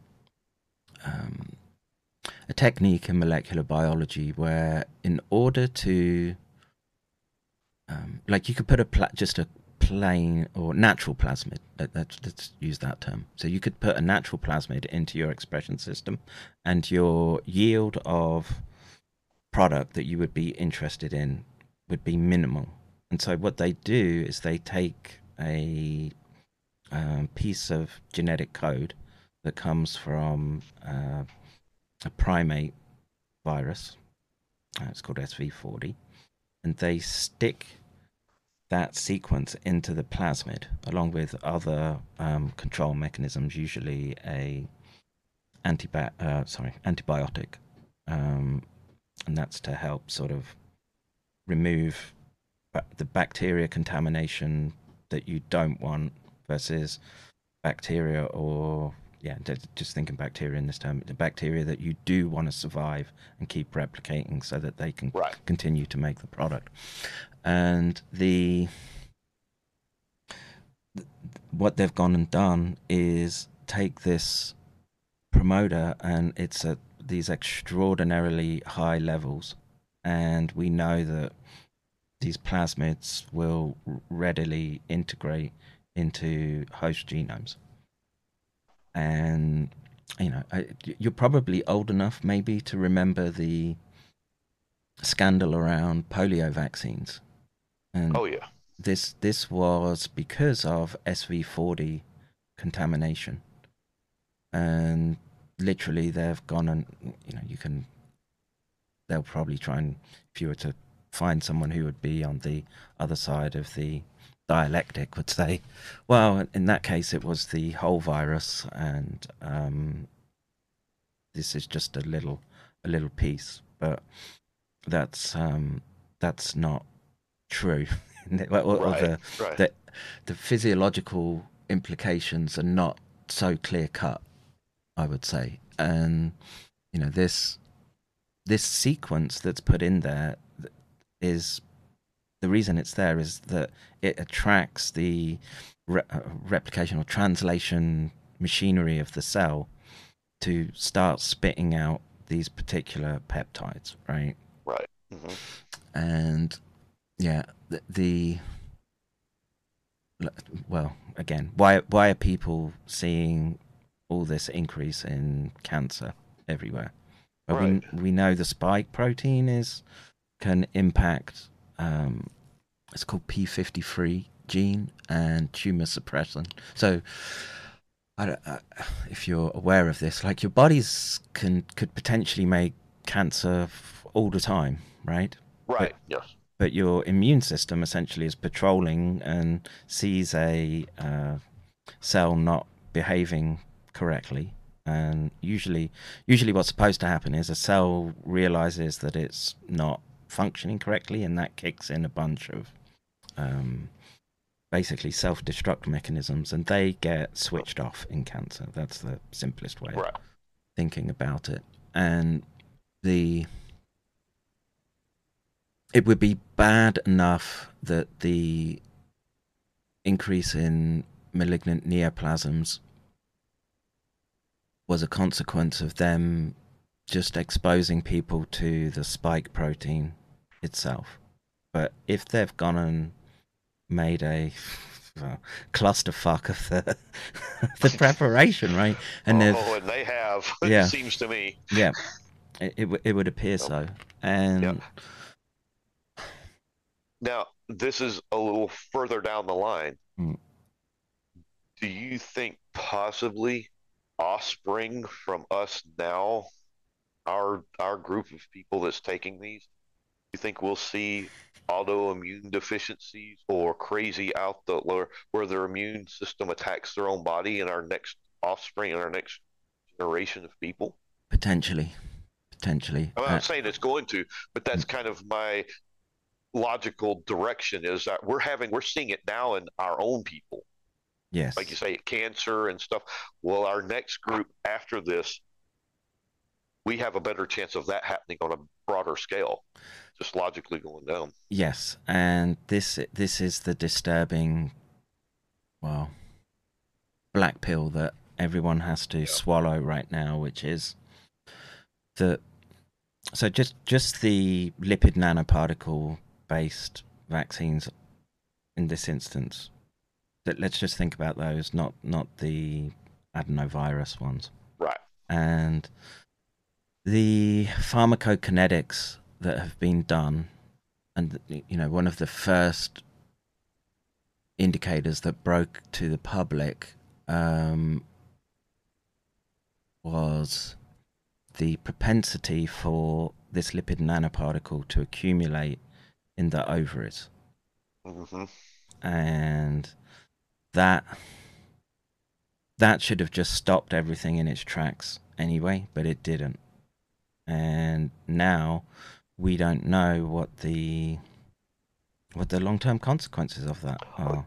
um, a technique in molecular biology where, in order to um, like, you could put a pla- just a plain or natural plasmid. Let, let's, let's use that term. So you could put a natural plasmid into your expression system, and your yield of product that you would be interested in would be minimal. And so what they do is they take a um, piece of genetic code that comes from uh, a primate virus. Uh, it's called SV40, and they stick that sequence into the plasmid along with other um, control mechanisms, usually a antiba- uh, sorry antibiotic, um, and that's to help sort of remove the bacteria contamination that you don't want versus bacteria or yeah just thinking bacteria in this term the bacteria that you do want to survive and keep replicating so that they can Right. continue to make the product and the what they've gone and done is take this promoter and it's at these extraordinarily high levels and we know that these plasmids will readily integrate into host genomes. And you know, you're probably old enough maybe to remember the scandal around polio vaccines. And Oh yeah. this this was because of SV40 contamination, and literally they've gone and you know you can. They'll probably try and if you were to find someone who would be on the other side of the dialectic would say, well, in that case it was the whole virus, and um, this is just a little a little piece, but that's um, that's not true. or, or Right, the, right. the the physiological implications are not so clear cut, I would say. And you know this this sequence that's put in there is the reason it's there is that it attracts the re- uh, replication or translation machinery of the cell to start spitting out these particular peptides, right? Right. hmm and yeah the, the well again why why are people seeing all this increase in cancer everywhere well, Right. we we know the spike protein is can impact um it's called p53 gene and tumor suppression so I, don't- uh, if you're aware of this like your bodies can could potentially make cancer all the time right Right. Yes. But your immune system essentially is patrolling and sees a uh, cell not behaving correctly. And usually usually what's supposed to happen is a cell realizes that it's not functioning correctly and that kicks in a bunch of um, basically self-destruct mechanisms and they get switched off in cancer. That's the simplest way of thinking about it. And the it would be bad enough that the increase in malignant neoplasms was a consequence of them just exposing people to the spike protein itself. But if they've gone and made a well, clusterfuck of the the preparation, right? And oh, and they have. Yeah. It seems to me. yeah, it it, it would appear so. And Yep. Now, this is a little further down the line. Mm. Do you think possibly offspring from us now, our our group of people that's taking these, you think we'll see autoimmune deficiencies or crazy out the where, where their immune system attacks their own body in our next offspring in our next generation of people? potentially, potentially, I'm uh, not saying it's going to, but that's kind of my logical direction is that we're having we're seeing it now in our own people. yes, Like you say, cancer and stuff. Well, our next group after this, we have a better chance of that happening on a broader scale. Just logically going down. yes, and this this is the disturbing, well, black pill that everyone has to swallow right now, which is that. So just just the lipid nanoparticle based vaccines in this instance. That let's just think about those, not not the adenovirus ones. Right. and the pharmacokinetics that have been done and you know one of the first indicators that broke to the public um, was the propensity for this lipid nanoparticle to accumulate in the ovaries hmm and that that should have just stopped everything in its tracks anyway but it didn't and now we don't know what the what the long-term consequences of that are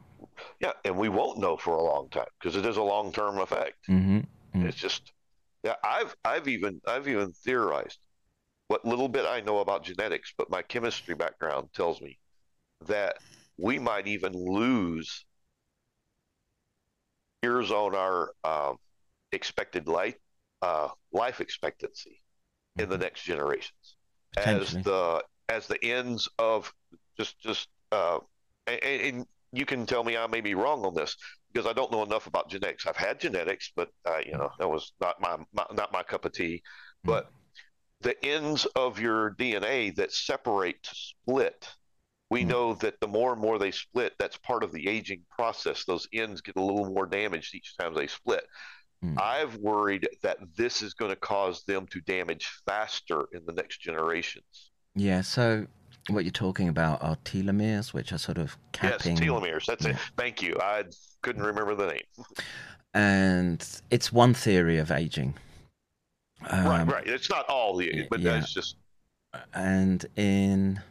Yeah, and we won't know for a long time because it is a long-term effect. hmm Mm. It's just, yeah. I've I've even I've even theorized what little bit I know about genetics, but my chemistry background tells me that we might even lose years on our um, expected life uh, life expectancy in the next generations as the as the ends of just just uh, and, and you can tell me I may be wrong on this because I don't know enough about genetics. I've had genetics, but uh, you know that was not my, my not my cup of tea. But the ends of your DNA that separate to split, we Mm. know that the more and more they split, that's part of the aging process. Those ends get a little more damaged each time they split. Mm. I've worried that this is going to cause them to damage faster in the next generations. Yeah, so what you're talking about are telomeres, which are sort of capping. Yes, telomeres. That's it. Thank you. I couldn't remember the name. And it's one theory of aging. Right, Um, right. It's not all the, but yeah. that's just and in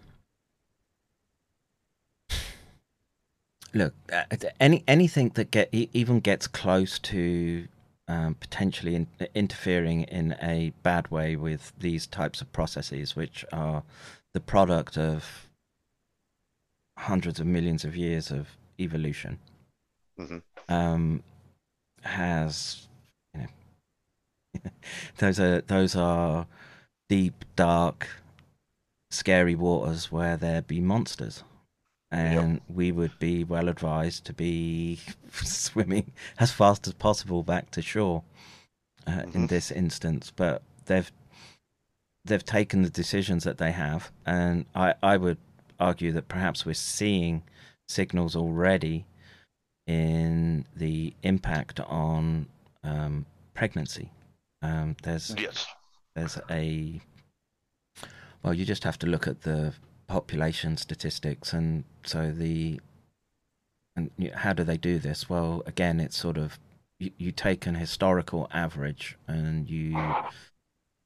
look uh, any anything that get even gets close to um, potentially in, interfering in a bad way with these types of processes which are the product of hundreds of millions of years of evolution Mhm. um, has those are those are deep dark scary waters where there be monsters. And we would be well advised to be swimming as fast as possible back to shore uh, in Mhm. this instance. But they've they've taken the decisions that they have. And i i would argue that perhaps we're seeing signals already in the impact on um, pregnancy um, there's yes. there's a well you just have to look at the population statistics and so the and how do they do this well again it's sort of you, you take an historical average and you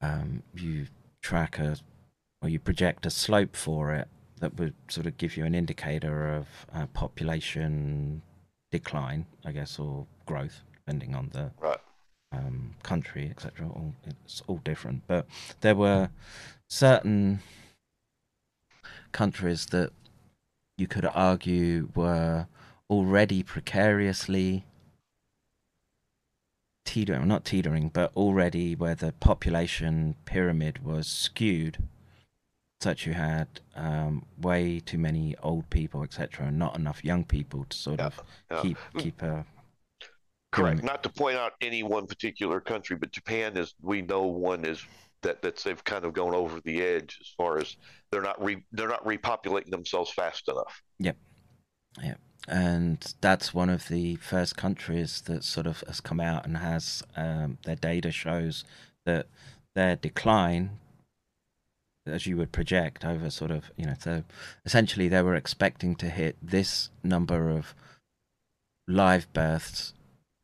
um, you track a or you project a slope for it that would sort of give you an indicator of uh, population decline i guess or growth depending on the Right. Um, country, etc. All it's all different, but there were certain countries that you could argue were already precariously teetering, not teetering, but already where the population pyramid was skewed, such you had um, way too many old people, etc., and not enough young people to sort Yeah, of yeah. keep keep a Correct. Not to point out any one particular country, but Japan is we know one is that that's they've kind of gone over the edge as far as they're not re, they're not repopulating themselves fast enough. Yep. Yep. And that's one of the first countries that sort of has come out and has um, their data shows that their decline as you would project over sort of you know so essentially they were expecting to hit this number of live births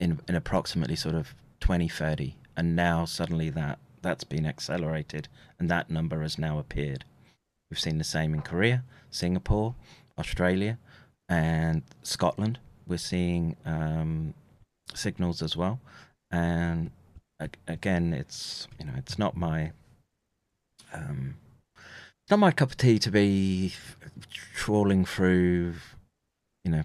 in in approximately sort of 2030 and now suddenly that that's been accelerated and that number has now appeared we've seen the same in korea singapore australia and Scotland. We're seeing um, signals as well, and ag- again, it's you know it's not my um, not my cup of tea to be trawling through, you know.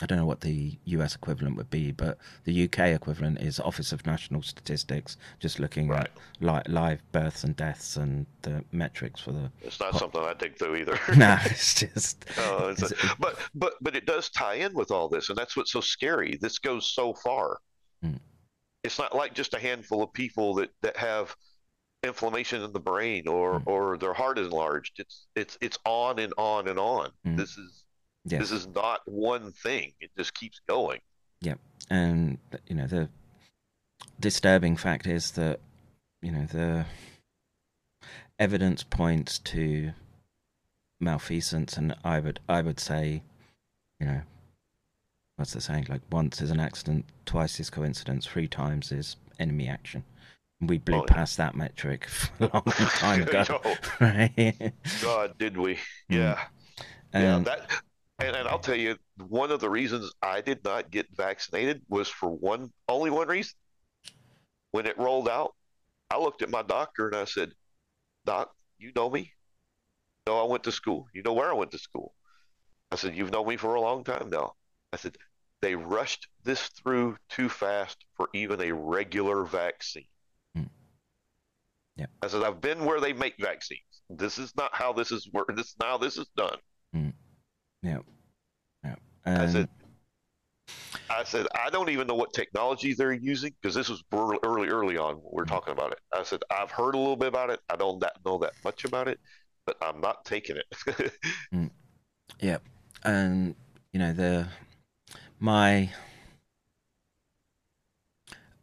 I don't know what the US equivalent would be, but the UK equivalent is Office of National Statistics, just looking Right. at li- live births and deaths and the metrics for the. It's not something I dig through either. nah, it's just. Uh, it's a- but but but it does tie in with all this, and that's what's so scary. This goes so far. Mm. It's not like just a handful of people that that have inflammation in the brain or Mm. or their heart is enlarged. It's it's it's on and on and on. Mm. This is Yes. this is not one thing. It just keeps going. Yeah. And you know the disturbing fact is that you know the evidence points to malfeasance and i would i would say you know what's the saying like once is an accident twice is coincidence three times is enemy action we blew Oh, yeah. past that metric a long time ago No, right God, did we? Mm. Yeah. yeah, and that, and, and I'll tell you, one of the reasons I did not get vaccinated was for one, only one reason. When it rolled out, I looked at my doctor and I said, Doc, you know me? No, I went to school. You know where I went to school? I said, You've known me for a long time now. I said, They rushed this through too fast for even a regular vaccine. Hmm. Yeah. I said I've been where they make vaccines. This is not how this is work. This is now this is done. Hmm. Yeah. Yeah. I said, I said, I don't even know what technology they're using because this was early, early, on. when We're talking about it. I said, I've heard a little bit about it. I don't that, know that much about it, but I'm not taking it. yeah. And you know the my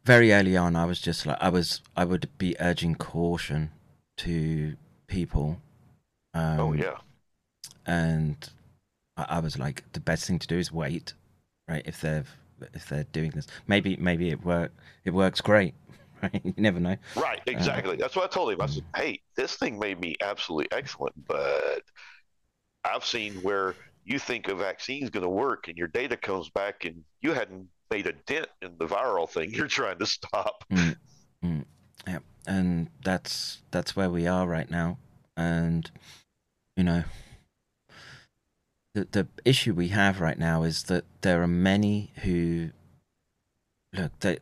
very early on, I was just like I was. I would be urging caution to people. Um, oh yeah, and I, I was like, the best thing to do is wait, right? If they're if they're doing this, maybe maybe it work it works great, right? You never know. right, exactly. That's what I told him. I said, hey, this thing may be absolutely excellent, but I've seen where you think a vaccine's going to work and your data comes back and you hadn't made a dent in the viral thing you're trying to stop. Mm, mm, yeah, and that's that's where we are right now, and you know, the the issue we have right now is that there are many who look they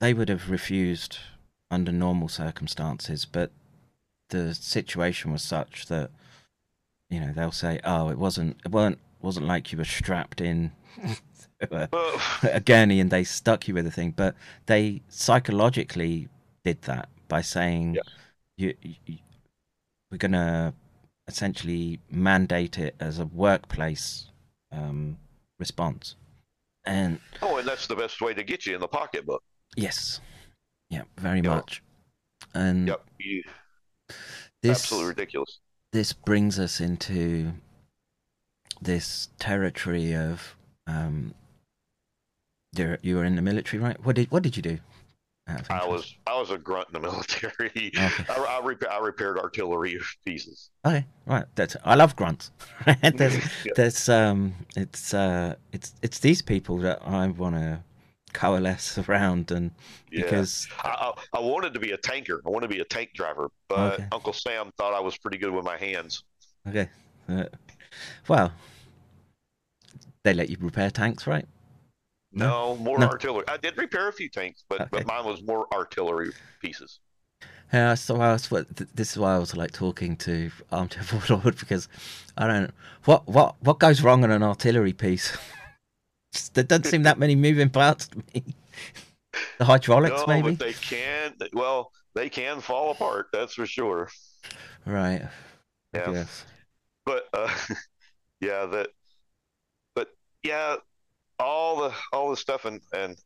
they would have refused under normal circumstances, but the situation was such that you know they'll say, "Oh, it wasn't it weren't wasn't like you were strapped in." a- a gurney and they stuck you with the thing, but they psychologically did that by saying, Yeah. you, you, "We're gonna essentially mandate it as a workplace um, response." And oh, and that's the best way to get you in the pocketbook. yes, yeah, very Yeah. much. And Yep, you, this absolutely ridiculous. this brings us into this territory of um, you were in the military, right? What did what did you do? I was I was a grunt in the military. Okay. I, I, repa- I repaired artillery pieces. Okay, right. That's I love grunts. there's, Yeah. there's um, it's uh, it's it's these people that I want to coalesce around, and Yeah. because I, I, I wanted to be a tanker. I wanted to be a tank driver, but Okay. Uncle Sam thought I was pretty good with my hands. okay, uh, well, they let you repair tanks, right? No, more No. artillery. I did repair a few tanks, but Okay. but mine was more artillery pieces. Yeah, so I was, what, this is why I was like talking to Armchair Warlord because I don't what what what goes wrong on an artillery piece. There doesn't seem that many moving parts to me. The hydraulics, no, maybe. but they can. Well, they can fall apart. That's for sure. Right. Yeah. But uh, yeah, that. But yeah, all the all the stuff and and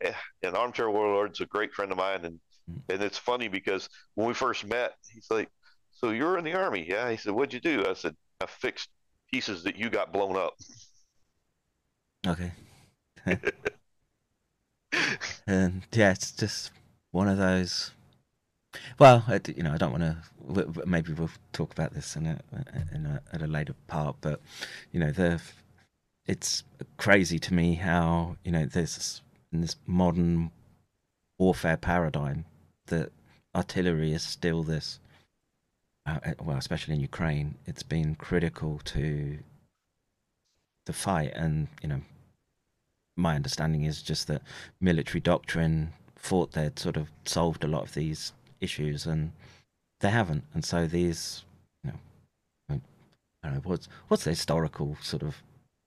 and armchair warlord's a great friend of mine, and Mm. and it's funny because when we first met, he's like, "So you're in the army, yeah?" He said, "What'd you do?" I said, "I fixed pieces that you got blown up." Okay. and yeah, it's just one of those. Well, I you know, I don't want to. Maybe we'll talk about this in a, in a at a later part, but you know, the it's crazy to me how you know this in this modern warfare paradigm that artillery is still this. Uh, well, especially in Ukraine, it's been critical to the fight, and you know, my understanding is just that military doctrine thought they'd sort of solved a lot of these issues, and they haven't. And so these, you know, I I don't know what's what's the historical sort of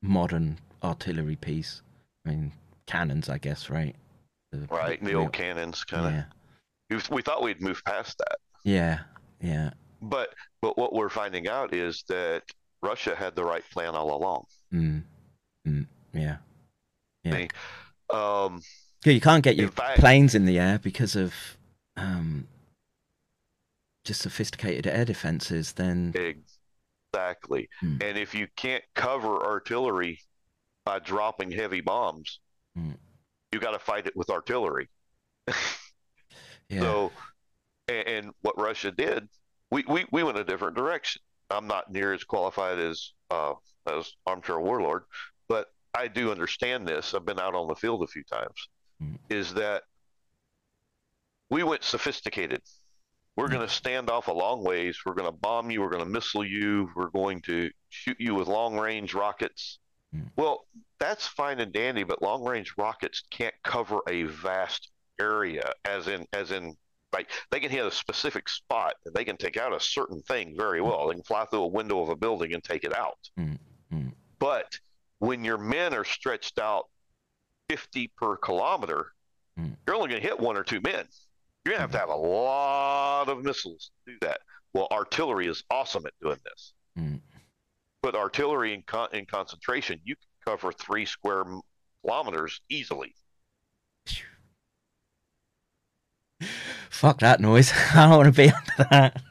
modern artillery piece. I mean, cannons, I guess, right? The- Right, the old cannons kind of. Yeah, We, we thought we'd move past that, yeah, yeah. but but what we're finding out is that Russia had the right plan all along. Mm, mm, yeah. Yeah. Um, Yeah, you can't get your In fact- planes in the air because of um, just sophisticated air defenses. Then Exactly. Hmm. And if you can't cover artillery by dropping heavy bombs, Hmm. you got to fight it with artillery. yeah, So, and, and what Russia did, we, we, we went a different direction. I'm not near as qualified as uh, as armchair warlord, but I do understand this. I've been out on the field a few times. Hmm. Is that we went sophisticated. We're going to stand off a long ways. We're going to bomb you. We're going to missile you. We're going to shoot you with long range rockets. Hmm. Well, that's fine and dandy, but long range rockets can't cover a vast area, as in as in Like they can hit a specific spot and they can take out a certain thing very well. They can fly through a window of a building and take it out. Mm, mm. But when your men are stretched out 50 per kilometer, Mm. you're only going to hit one or two men. You're going to have to have a lot of missiles to do that. Well, artillery is awesome at doing this. Mm. But artillery in, con- in concentration, you can cover three square m- kilometers easily. Fuck that noise. I don't want to be under that.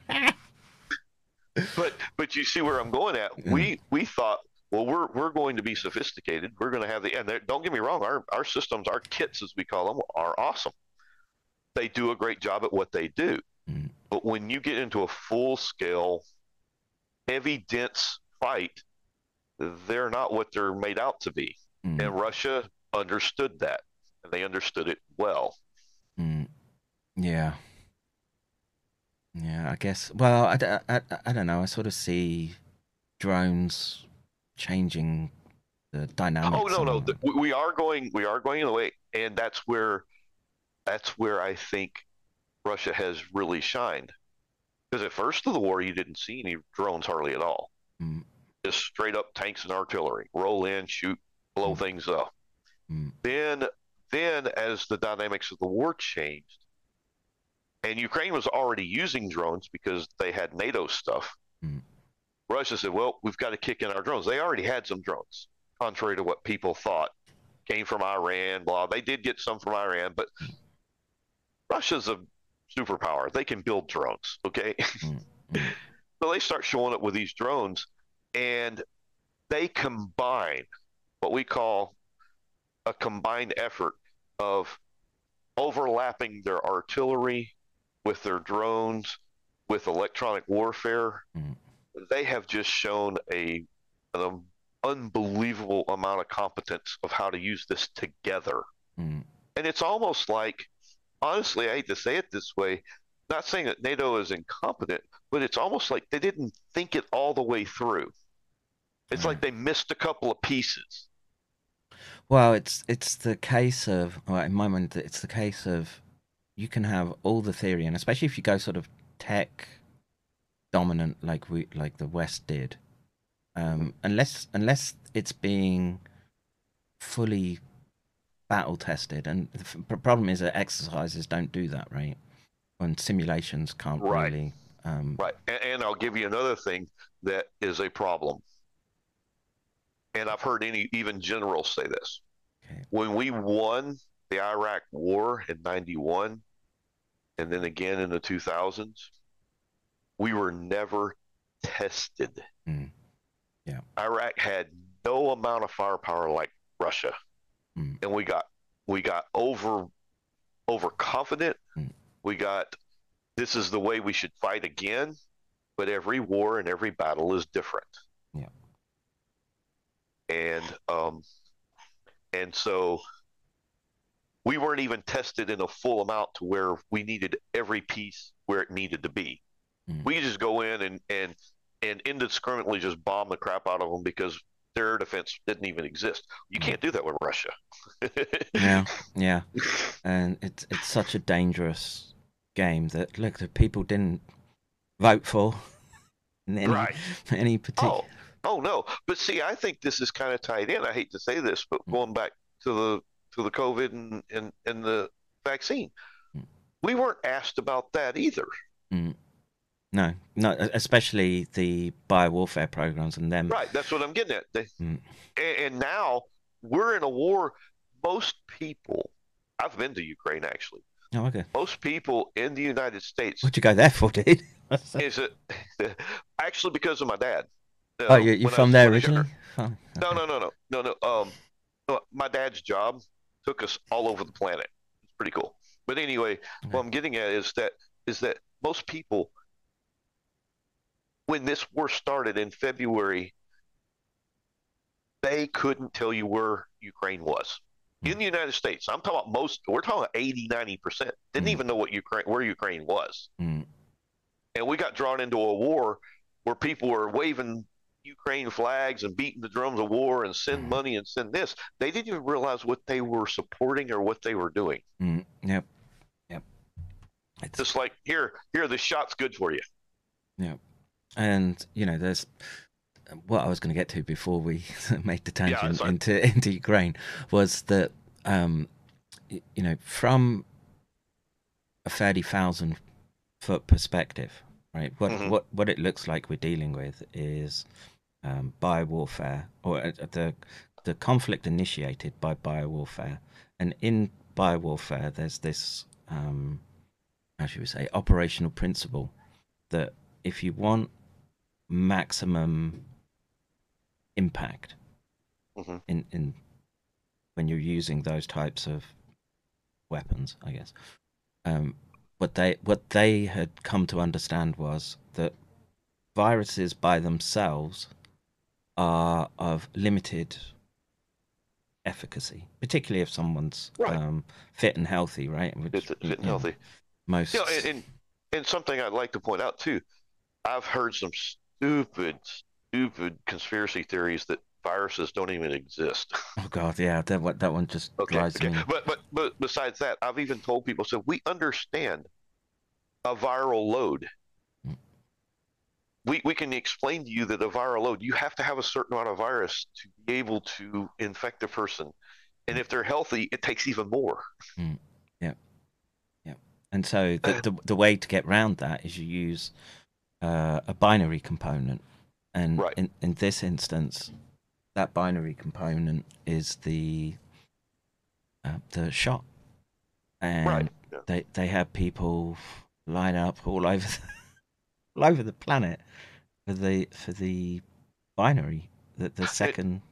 But but you see where I'm going at. Mm. We we thought, well, we're we're going to be sophisticated. We're going to have the and don't get me wrong, our our systems, our kits as we call them, are awesome. They do a great job at what they do. Mm. But when you get into a full scale, heavy, dense fight, they're not what they're made out to be. Mm, And Russia understood that, and they understood it well. mm. Yeah. Yeah, I guess. Well, I I don't know. I sort of see drones changing the dynamics. Oh no, no, we are going, we are going in the way, and that's where, that's where I think Russia has really shined. Because at first of the war, you didn't see any drones hardly at all. Mm. Just straight up tanks and artillery, roll in, shoot, blow Mm. things up. Mm. Then, then as the dynamics of the war changed, and Ukraine was already using drones because they had NATO stuff. Mm. Russia said, "Well, we've got to kick in our drones." They already had some drones, contrary to what people thought. Came from Iran, blah. They did get some from Iran, but Russia's a superpower. They can build drones. Okay, Mm. Mm. so they start showing up with these drones, and they combine what we call a combined effort of overlapping their artillery with their drones with electronic warfare Mm. they have just shown a an unbelievable amount of competence of how to use this together Mm. and it's almost like honestly i hate to say it this way not saying that nato is incompetent but it's almost like they didn't think it all the way through. It's like they missed a couple of pieces. Well, it's it's the case of well, in my mind, it's the case of you can have all the theory, and especially if you go sort of tech dominant, like we like the West did, um, unless unless it's being fully battle tested, and the f- problem is that exercises don't do that, right? And simulations can't Right. really. Um, Right. And, and I'll give you another thing that is a problem. And I've heard any even generals say this. Okay. When we won the Iraq war in 91 and then again in the 2000s, we were never tested. Mm. Yeah. Iraq had no amount of firepower like Russia. Mm. And we got we got over overconfident. Mm. We got this is the way we should fight again, but every war and every battle is different. Yeah. And um and so we weren't even tested in a full amount to where we needed every piece where it needed to be. Mm. We just go in and and and indiscriminately just bomb the crap out of them because their air defense didn't even exist. You can't do that with Russia. yeah, yeah, and it's it's such a dangerous game that look the people didn't vote for in any, Right. any particular. Oh, oh no. But see, I think this is kind of tied in. I hate to say this, but going back to the to the COVID and and, and the vaccine, Mm. we weren't asked about that either. No, no, especially the biowarfare programs and them. Right. That's what I'm getting at. They, Mm. and, and now we're in a war. Most people, I've been to Ukraine actually. Oh, okay. Most people in the United States What'd you go there for, dude? is it actually because of my dad. oh, Uh, you, you're when I from there when I was younger. originally? No, okay. no, no, no, no, no. Um, no, my dad's job took us all over the planet. It's pretty cool. But anyway, what I'm getting at is that is that most people, when this war started in February, they couldn't tell you where Ukraine was. In the United States, I'm talking about most. We're talking about 80, 90 percent didn't Mm. even know what Ukraine where Ukraine was, Mm. and we got drawn into a war where people were waving Ukraine flags and beating the drums of war and send Mhm. money and send this. They didn't even realize what they were supporting or what they were doing. Mm. Yep. Yep. It's, Just like here, here, the shot's good for you. yeah, and you know, there's what I was going to get to before we made the tangent sorry. into into Ukraine was that um, you know from a thirty thousand foot perspective, right? What Mhm. what what it looks like we're dealing with is um, biowarfare, or uh, the the conflict initiated by biowarfare, and in biowarfare, there's this um, how should we say operational principle that if you want maximum impact Mhm. in in when you're using those types of weapons, I guess. Um, what they what they had come to understand was that viruses by themselves are of limited efficacy, particularly if someone's Right. um, fit and healthy, right? Which, Fit, fit and know, healthy. Most You know, and, and and something I'd like to point out too. I've heard some stupid, stupid conspiracy theories that viruses don't even exist. oh god, yeah, that one that one just Okay, drives okay. me. But but but besides that, I've even told people so we understand a viral load. Mm. We we can explain to you that a viral load, you have to have a certain amount of virus to be able to infect a person. And if they're healthy, it takes even more. Mm. Yeah. Yeah. And so the, the the way to get round that is you use uh, a binary component, and Right. in in this instance, that binary component is the uh, the shot, and right. Yeah. they they have people line up all over the, all over the planet for the for the binary the the second.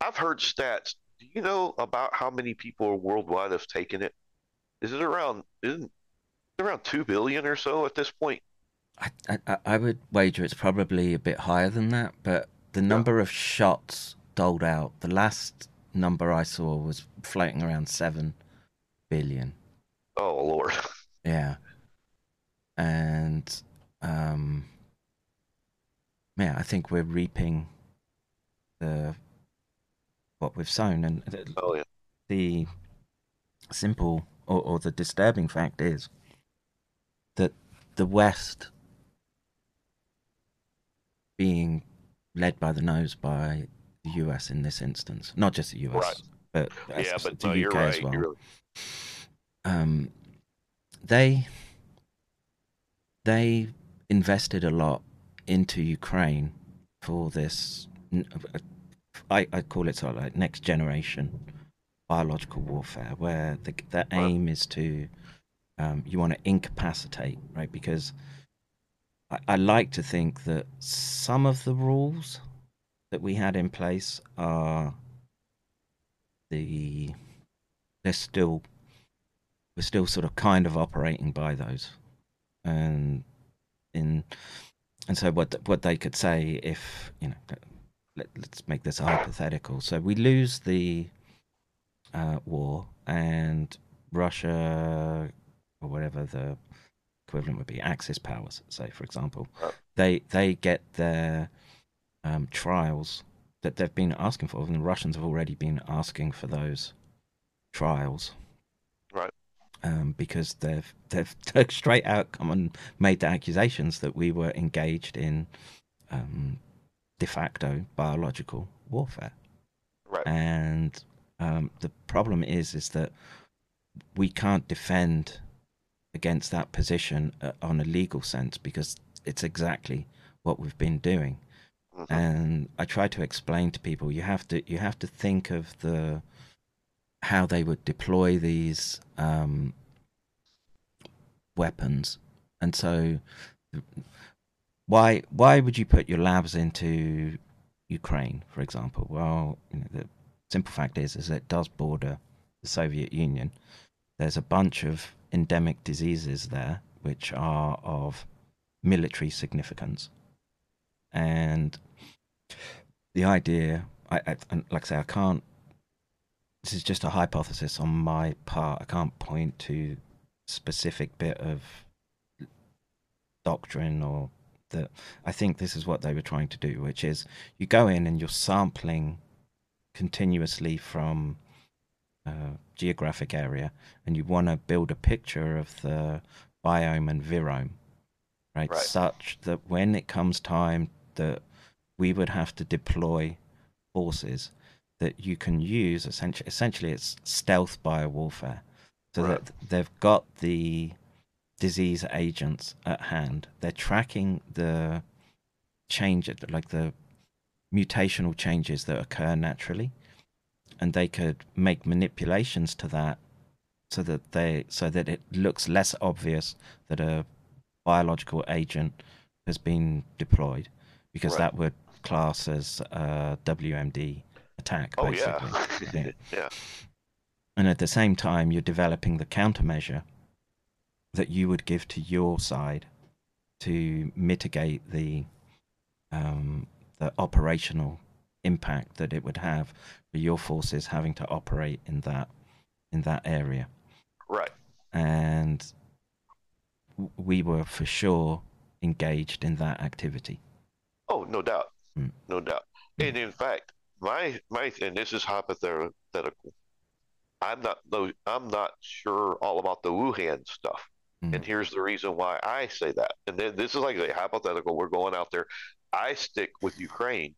I've heard stats. Do you know about how many people worldwide have taken it? Is it around isn't around two billion or so at this point? I, I I would wager it's probably a bit higher than that, but the number of shots doled out, the last number I saw was floating around seven billion. Oh Lord. Yeah, and um, yeah, I think we're reaping the what we've sown, and the, Oh yeah. the simple or, or the disturbing fact is that the West being led by the nose by the US in this instance, not just the US, Right. but Yeah, but the no, UK you're as well. Really- Um, they they invested a lot into Ukraine for this. I, I call it sort of like next generation biological warfare, where the the aim is to um, you want to incapacitate, right? Because I, I like to think that some of the rules that we had in place are the they're still we're still sort of kind of operating by those. And in and so what what they could say if you know let, let's make this hypothetical. So we lose the uh, war and russia or whatever the equivalent would be axis powers say for example they they get their um, trials that they've been asking for and the russians have already been asking for those trials Right. um, because they've they've took straight out come and made the accusations that we were engaged in um, de facto biological warfare, Right. and um, the problem is is that we can't defend against that position uh, on a legal sense because it's exactly what we've been doing Mhm. and I try to explain to people you have to you have to think of the how they would deploy these um, weapons, and so why why would you put your labs into Ukraine, for example? Well, you know, the simple fact is is it does border the Soviet Union. There's a bunch of endemic diseases there which are of military significance. And the idea I, I like I say I can't this is just a hypothesis on my part. I can't point to specific bit of doctrine or that. I think this is what they were trying to do which is you go in and you're sampling continuously from uh, geographic area, and you want to build a picture of the biome and virome, right? Right. Such that when it comes time that we would have to deploy forces, that you can use essentially, essentially it's stealth biowarfare, so Right. that they've got the disease agents at hand. They're tracking the change, like the mutational changes that occur naturally, and they could make manipulations to that so that they so that it looks less obvious that a biological agent has been deployed, because Right. that would class as a WMD attack. Oh basically. yeah. Yeah. yeah. And at the same time, you're developing the countermeasure that you would give to your side to mitigate the um, the operational impact that it would have for your forces having to operate in that in that area. Right. And we were for sure engaged in that activity. Oh, no doubt, Mm. no doubt. And in fact, my my and this is hypothetical. I'm not though I'm not sure all about the Wuhan stuff. Mm. And here's the reason why I say that. And then this is like a hypothetical. We're going out there. I stick with Ukraine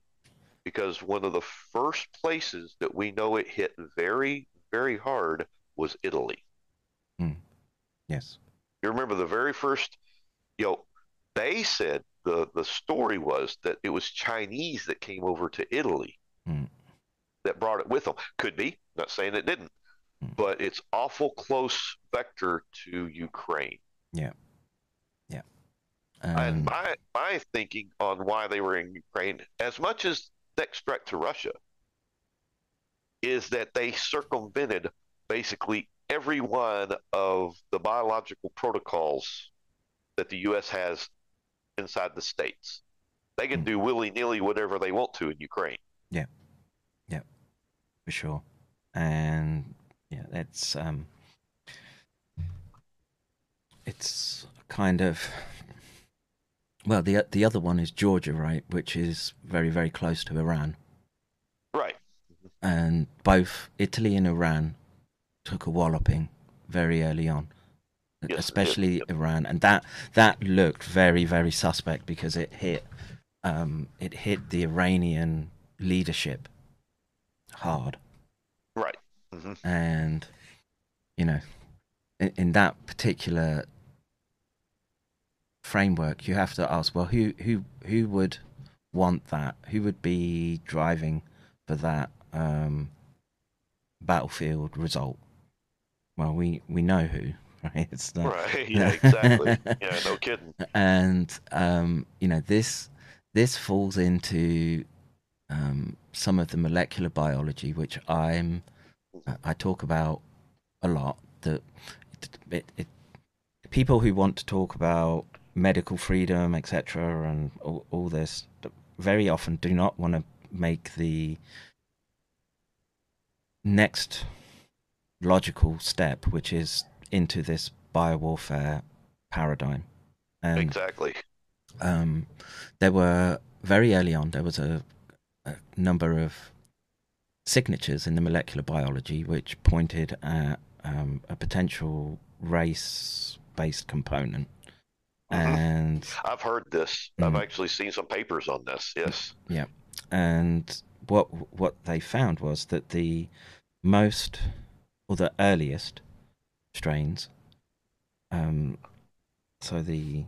because one of the first places that we know it hit very, very hard was Italy. Yes. You remember the very first, you know, they said the the story was that it was Chinese that came over to Italy Hmm. that brought it with them. Could be, not saying it didn't, Hmm. but it's awful close vector to Ukraine. Yeah, Um, and my my thinking on why they were in Ukraine, as much as next threat to Russia, is that they circumvented basically every one of the biological protocols that the U.S. has inside the states. They can Hmm. do willy nilly whatever they want to in Ukraine. Yeah, yeah, for sure. And yeah, that's um, it's kind of well, the the other one is Georgia, right, which is very very close to Iran, Right. and both Italy and Iran took a walloping very early on. Yes, especially yep. Iran, and that that looked very very suspect because it hit um, it hit the Iranian leadership hard, Right. hmm and you know, in, in that particular framework, you have to ask, well, who who who would want that? Who would be driving for that um, battlefield result? Well, we we know who, right? It's not, Right. Yeah. Exactly. yeah. No kidding. and um, you know this this falls into um, some of the molecular biology which I'm I talk about a lot. That it, it, it, people who want to talk about medical freedom, etc., and all, all this, very often do not want to make the next logical step, which is into this biowarfare paradigm. And exactly. um, there were very early on there was a, a number of signatures in the molecular biology which pointed at um, a potential race-based component. And I've heard this. I've Mm. actually seen some papers on this. Yes. Yeah, and what what they found was that the most or the earliest strains um so the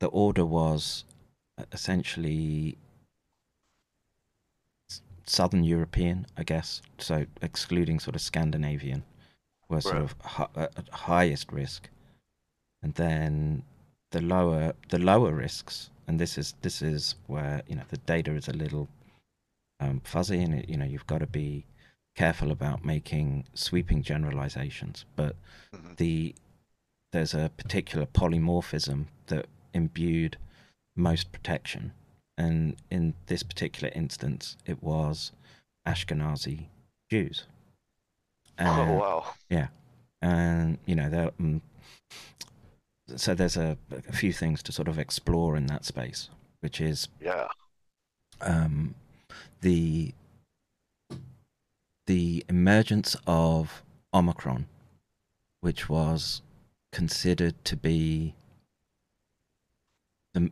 the order was essentially southern european i guess so excluding sort of scandinavian were sort Right. of hi- uh, at highest risk and then the lower the lower risks and this is this is where you know the data is a little um, fuzzy and it, you know you've got to be careful about making sweeping generalizations but Mhm. the there's a particular polymorphism that imbued most protection and in this particular instance it was ashkenazi jews oh wow. and you know there um, so there's a, a few things to sort of explore in that space which is Yeah. um, the the emergence of Omicron, which was considered to be the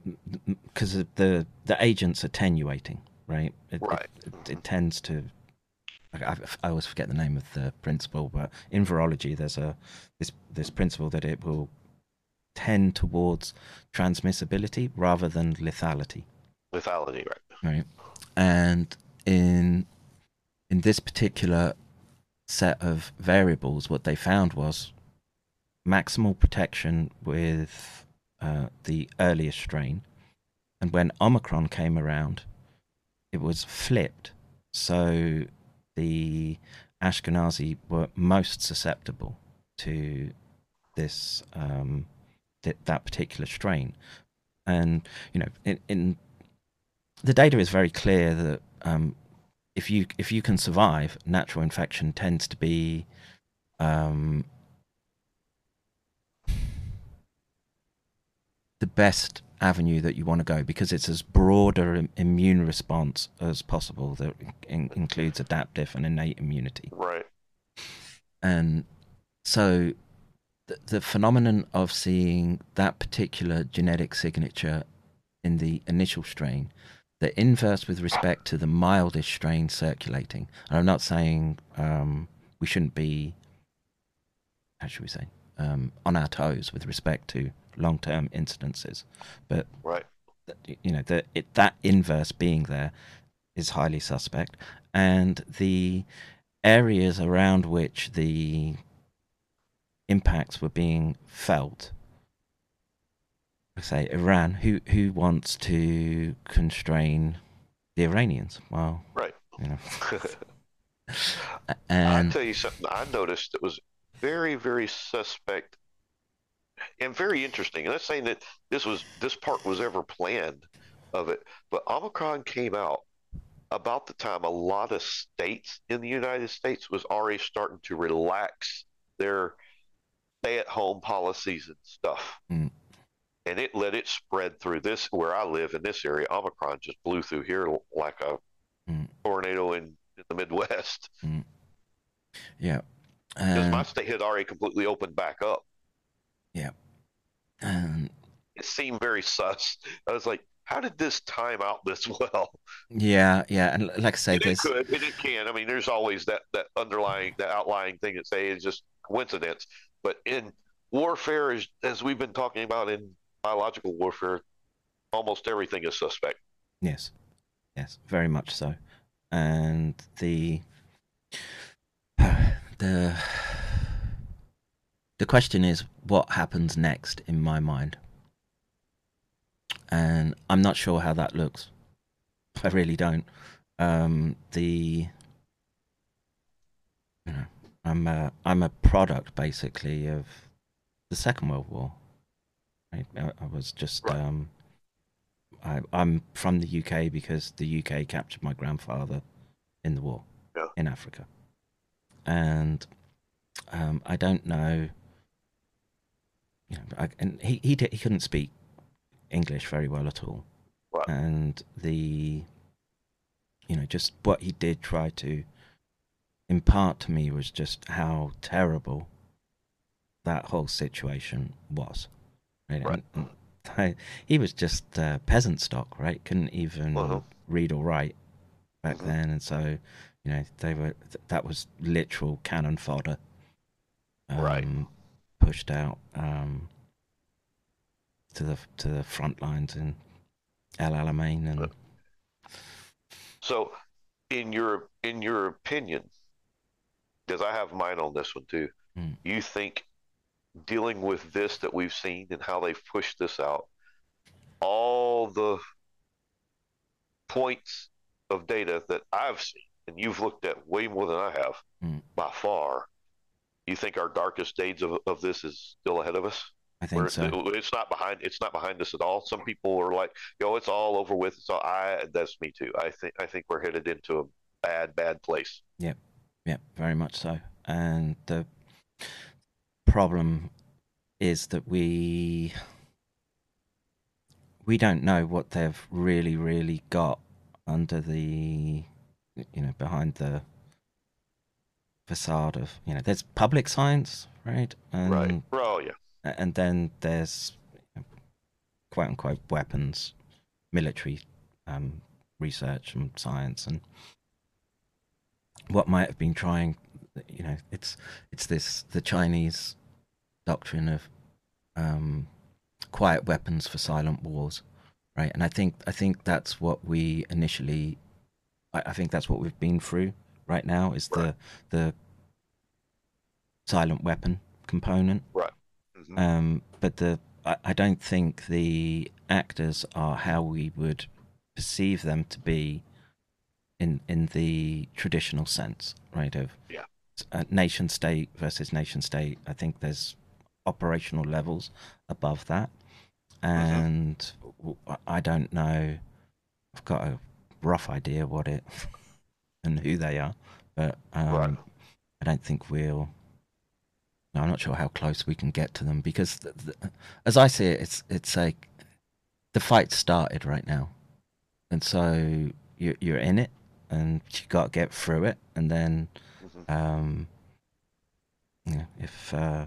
because the the agent's attenuating, right? It, Right. It, it, it tends to. I, I I always forget the name of the principle, but in virology, there's a this this principle that it will tend towards transmissibility rather than lethality. Lethality, right? right. And in in this particular set of variables what they found was maximal protection with uh, the earliest strain. And when omicron came around it was flipped. So the ashkenazi were most susceptible to this um, th- that particular strain and you know in, in the data is very clear that um, if you if you can survive, natural infection tends to be um, the best avenue that you want to go because it's as broader im- immune response as possible that in- includes adaptive and innate immunity Right. and so the, the phenomenon of seeing that particular genetic signature in the initial strain the inverse with respect to the mildest strain circulating. And i'm not saying um, we shouldn't be how should we say um, on our toes with respect to long-term incidences. But Right. you know the it, that inverse being there is highly suspect. And the areas around which the impacts were being felt I say Iran who who wants to constrain the Iranians well Right. you know I'll tell you something. I noticed it was very, very suspect and very interesting. And I'm saying that this was this part was ever planned of it, but Omicron came out about the time a lot of states in the United States was already starting to relax their stay-at-home policies and stuff. Mm. And it let it spread through this where I live in this area. Omicron just blew through here like a Mm. tornado in, in the Midwest. yeah because my state had already completely opened back up. Yeah and It seemed very sus. I was like, how did this time out this well? yeah yeah and like I say And it could, and it can. I mean, there's always that that underlying, that outlying thing that say it's just coincidence. But in warfare, as we've been talking about in biological warfare, almost everything is suspect. Yes, yes, very much so. And the the the question is, what happens next in my mind? And I'm not sure how that looks. I really don't. Um, the you know, I'm a I'm a product basically of the Second World War. I, I was just Right. um, I, I'm from the UK because the UK captured my grandfather in the war Yeah. in Africa, and um, I don't know. You know, I, and he he he couldn't speak English very well at all, Right. and the you know just what he did try to impart to me was just how terrible that whole situation was. Right? Right. And- and he was just uh, peasant stock, right? Couldn't even Uh-huh. read or write back Mhm. then, and so you know they were th- that was literal cannon fodder. Right. um, Pushed out um, to the to the front lines in El Alamein and So, in your in your opinion, because I have mine on this one too, Hmm. you think dealing with this that we've seen and how they've pushed this out, all the points of data that I've seen, and you've looked at way more than I have Hmm. by far, you think our darkest days of, of this is still ahead of us? I think Where so. It's not behind. It's not behind us at all. Some people are like, "Yo, it's all over with." So I, that's me too. I think I think we're headed into a bad, bad place. Yeah, very much so. And the problem is that we we don't know what they've really, really got under the you know behind the facade of you know there's public science right and right. Oh yeah. and then there's quote unquote weapons military um, research and science and what might have been trying you know it's it's this the chinese doctrine of um, quiet weapons for silent wars right and i think i think that's what we initially i, I think that's what we've been through right now is the the silent weapon component Right. Mhm. um, but the I, I don't think the actors are how we would perceive them to be in in the traditional sense, right? Of Yeah. uh, nation state versus nation state. I think there's operational levels above that, and I don't know. I've got a rough idea what it and who they are, but um, Right. I don't think we'll. No, I'm not sure how close we can get to them because, th th as I see it, it's it's like the fight started right now, and so you're you're in it, and you got to get through it, and then, Mhm. um, you know, if uh,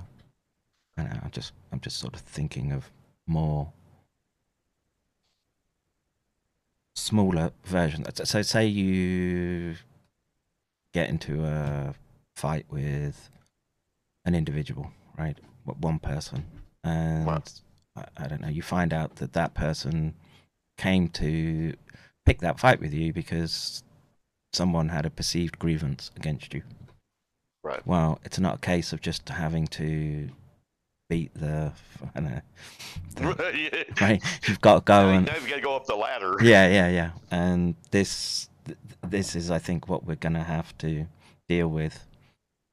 I don't know, I'm just I'm just sort of thinking of more smaller versions. So- say you get into a fight with an individual, right? One person, and. I, I don't know. You find out that that person came to pick that fight with you because someone had a perceived grievance against you. Right. Well, it's not a case of just having to beat the, I don't know, the- yeah. right? You've got to go and now you got to go up the ladder. yeah, yeah, yeah. And this, this is, I think, what we're gonna have to deal with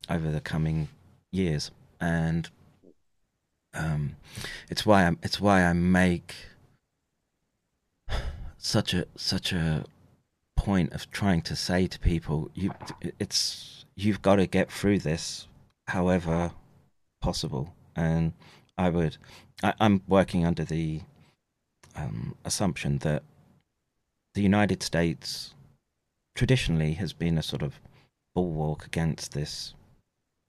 over the coming years, and um, it's why I'm, it's why I make such a such a point of trying to say to people, you, it's you've got to get through this, however possible. And I would, I, I'm working under the um, assumption that the United States traditionally has been a sort of bulwark against this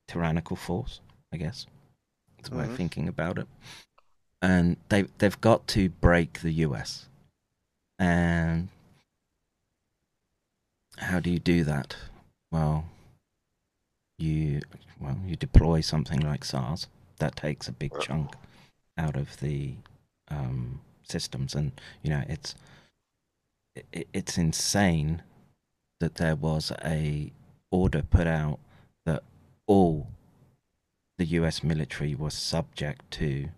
tyrannical force, I guess. That's my Mhm. thinking about it. And they they've got to break the US. And how do you do that? Well, you well you deploy something like SARS. That takes a big chunk out of the um, systems, and you know it's it, it's insane that there was a order put out that all the U.S. military was subject to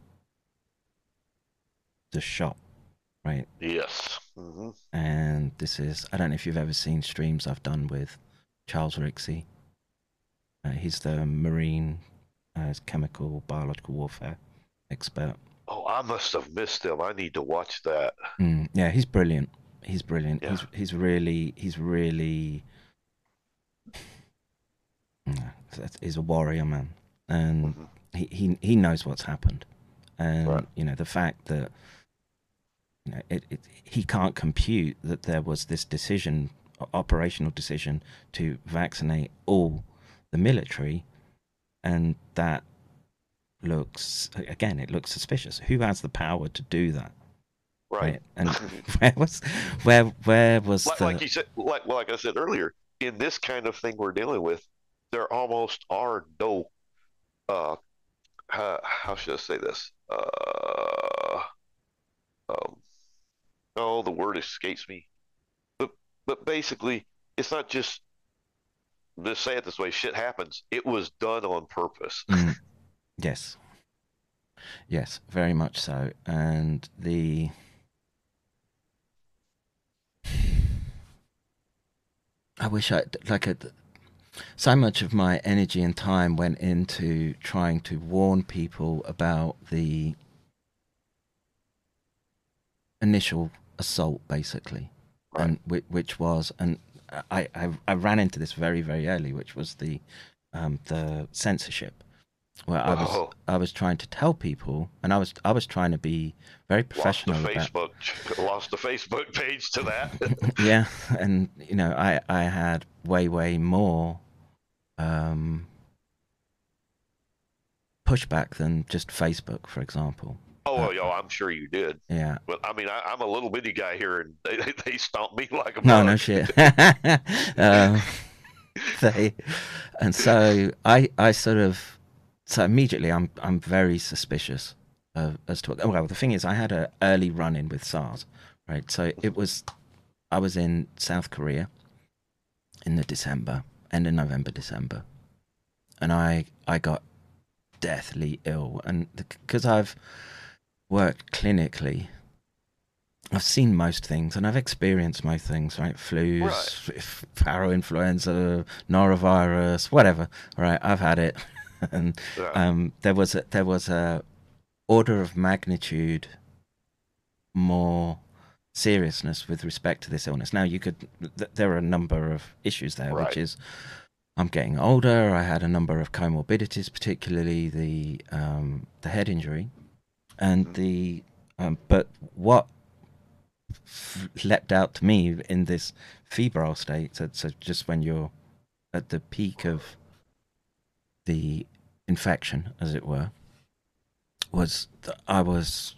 the shot, right? Yes. Hmm And this is I don't know if you've ever seen streams I've done with Charles Rixey. Uh, he's the Marine uh, chemical biological warfare expert. Oh, I must have missed him. I need to watch that. Mm, yeah, he's brilliant. He's brilliant. Yeah. He's he's really he's really he's a warrior man, and Mhm. he, he he knows what's happened, and Right. you know the fact that you know it, it he can't compute that there was this decision operational decision to vaccinate all the military, and that looks again it looks suspicious. Who has the power to do that? Right. And where was where where was like, the like you said, like like I said earlier, in this kind of thing we're dealing with, there almost are no, uh, how, how should I say this? Uh, um, oh, the word escapes me. But but basically, it's not just. Let's say it this way: shit happens. It was done on purpose. Mm, yes. Yes, very much so. And the I wish I like a, so much of my energy and time went into trying to warn people about the initial assault basically Right. and which, which was and I, I I ran into this very very early which was the um the censorship where I was Oh. I was trying to tell people and I was I was trying to be very Lost the professional about Facebook, lost the Facebook page to that. yeah and you know i i had way way more um, pushback than just Facebook, for example. Oh, Uh, yo, I'm sure you did. Yeah. But I mean, I, I'm a little bitty guy here, and they they, they stomp me like a No, no shit. um, they, and so I, I sort of, so immediately I'm, I'm very suspicious of, as to. Well, the thing is, I had an early run in with SARS, right? So it was, I was in South Korea in the December, end of November, December, and I, I got deathly ill, and because I've worked clinically I've seen most things and I've experienced most things, right? Flus, Right. f- parainfluenza, norovirus, whatever. Right, I've had it, and Yeah. um, there was a, there was a order of magnitude more seriousness with respect to this illness. Now, you could th- there are a number of issues there, Right. which is I'm getting older. I had a number of comorbidities, particularly the um, the head injury, and Mhm. the um, but what f- leapt out to me in this febrile state, so, so just when you're at the peak of the infection, as it were, was that I was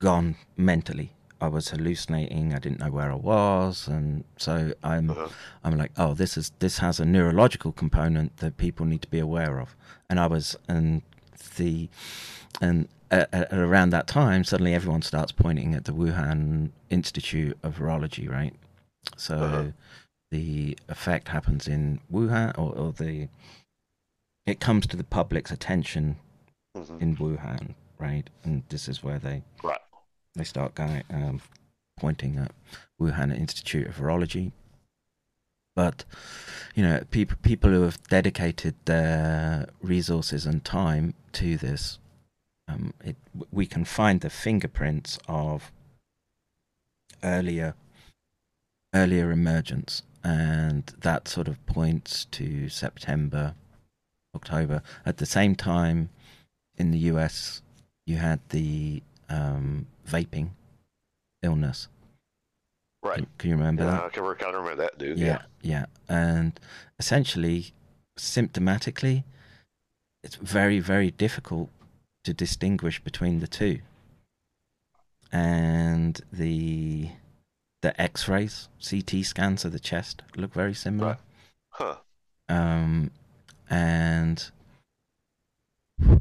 gone mentally. I was hallucinating. I didn't know where I was, and so I'm Uh-huh. I'm like, oh, this is this has a neurological component that people need to be aware of. And I was, and the, and at, at around that time, suddenly everyone starts pointing at the Wuhan Institute of Virology, right? So Uh-huh. the effect happens in Wuhan, or, or the it comes to the public's attention Mhm. in Wuhan, right? And this is where they Right. they start going um, pointing at Wuhan Institute of Virology. But you know, people people who have dedicated their resources and time to this, um, it, we can find the fingerprints of earlier earlier emergence, and that sort of points to September, October. At the same time, in the US, you had the um, vaping illness. Right. Can, can you remember Yeah, that? I can of remember that dude. yeah, yeah. And essentially, symptomatically, it's very, very difficult to distinguish between the two. And the the X-rays, CT scans of the chest look very similar. Right. Huh. Um, and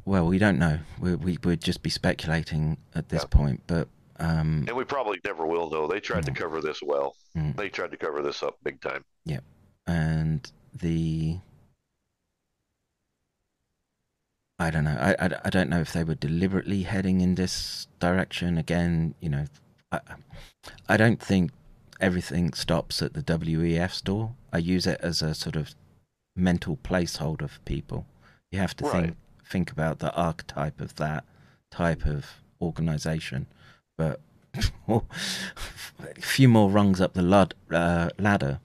well, we don't know. We, we would just be speculating at this Yeah. point, but um, And we probably never will know. They tried to cover this well. Mm. They tried to cover this up big time. Yep. And the I don't know. I, I, I don't know if they were deliberately heading in this direction. Again, you know, I I don't think everything stops at the WEF store. I use it as a sort of mental placeholder for people. You have to Right. think think about the archetype of that type of organization, but a few more rungs up the lad, uh, ladder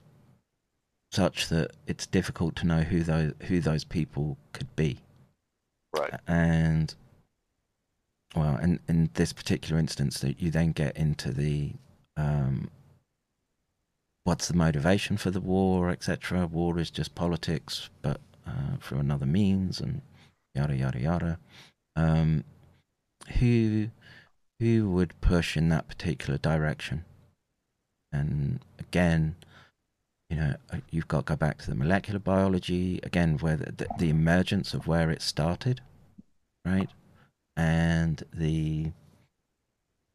such that it's difficult to know who those who those people could be. Right. And well, in in this particular instance, that you then get into the um, what's the motivation for the war, etc. War is just politics, but uh, through another means, and yada yada yada. Um, who who would push in that particular direction? And again, you know, uh, you've got to go back to the molecular biology again, where the, the, the emergence of where it started, right, and the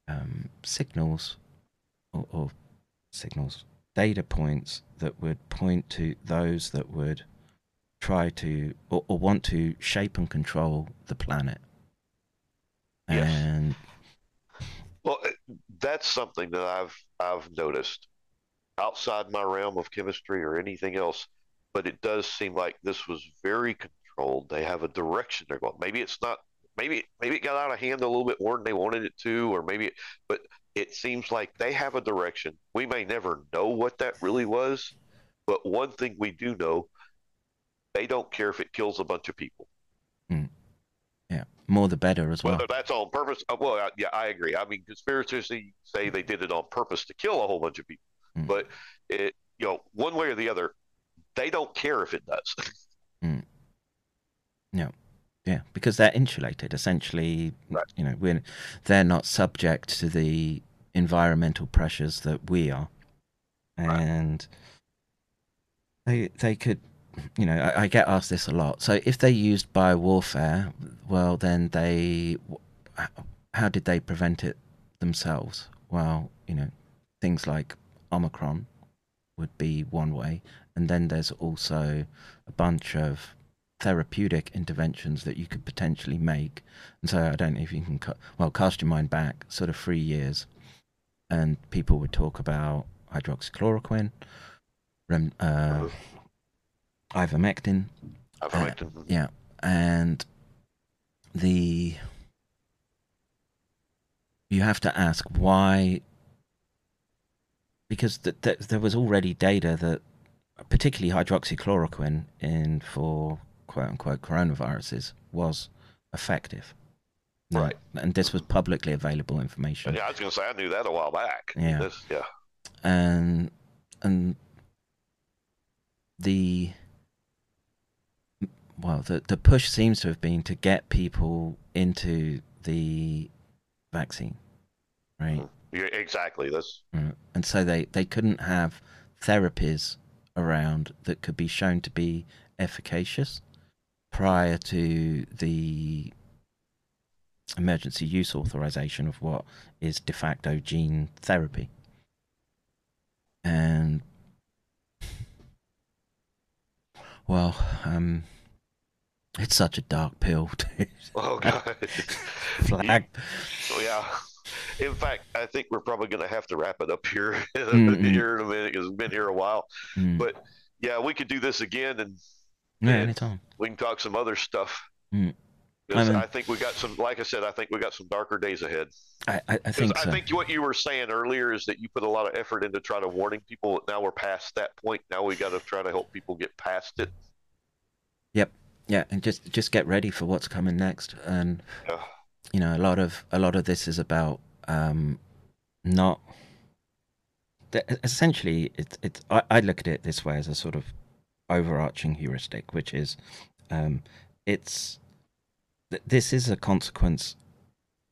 um, signals or, or signals, data points that would point to those that would try to or, or want to shape and control the planet. Yes. And Well, uh, that's something that I've I've noticed outside my realm of chemistry or anything else, but it does seem like this was very controlled. They have a direction they're going. Maybe it's not. Maybe maybe it got out of hand a little bit more than they wanted it to, or maybe. It, But it seems like they have a direction. We may never know what that really was, but one thing we do know, they don't care if it kills a bunch of people. yeah, more the better as well. Whether that's on purpose, uh, well, uh, yeah, I agree. I mean, conspiracists say they did it on purpose to kill a whole bunch of people, Mm. but it, you know, one way or the other, they don't care if it does. Yeah, Yeah, because they're insulated. Essentially, Right. you know, we're they're not subject to the environmental pressures that we are, Right. and they they could, you know, I, I get asked this a lot. So if they used biowarfare, well, then they, how did they prevent it themselves? Well, you know, things like Omicron would be one way, and then there's also a bunch of therapeutic interventions that you could potentially make. And so I don't know if you can, ca- well, cast your mind back sort of three years, and people would talk about hydroxychloroquine, rem, uh, ivermectin, Ivermectin. yeah, and the you have to ask why because th- th- there was already data that particularly hydroxychloroquine in for quote unquote coronaviruses was effective Right. and this was publicly available information Yeah, I was going to say I knew that a while back. Yeah. This- yeah. and and the well the the push seems to have been to get people into the vaccine right hmm. Yeah, exactly. That's Mm. and so they they couldn't have therapies around that could be shown to be efficacious prior to the emergency use authorization of what is de facto gene therapy and well um it's such a dark pill to oh god. flag yeah. In fact, I think we're probably going to have to wrap it up here Mm-mm. here in a minute because we've been here a while. Mm. But yeah, we could do this again and yeah yeah. anytime we can talk some other stuff. Mm. I mean- I think we got some, like I said, I think we got some darker days ahead. i i, I think I think what you were saying earlier is that you put a lot of effort into trying to warning people. Now we're past that point. Now we got to try to help people get past it. Yep. Yeah and just just get ready for what's coming next and Yeah. you know a lot of a lot of this is about um not essentially it's it's I, I look at it this way as a sort of overarching heuristic which is um it's th- this is a consequence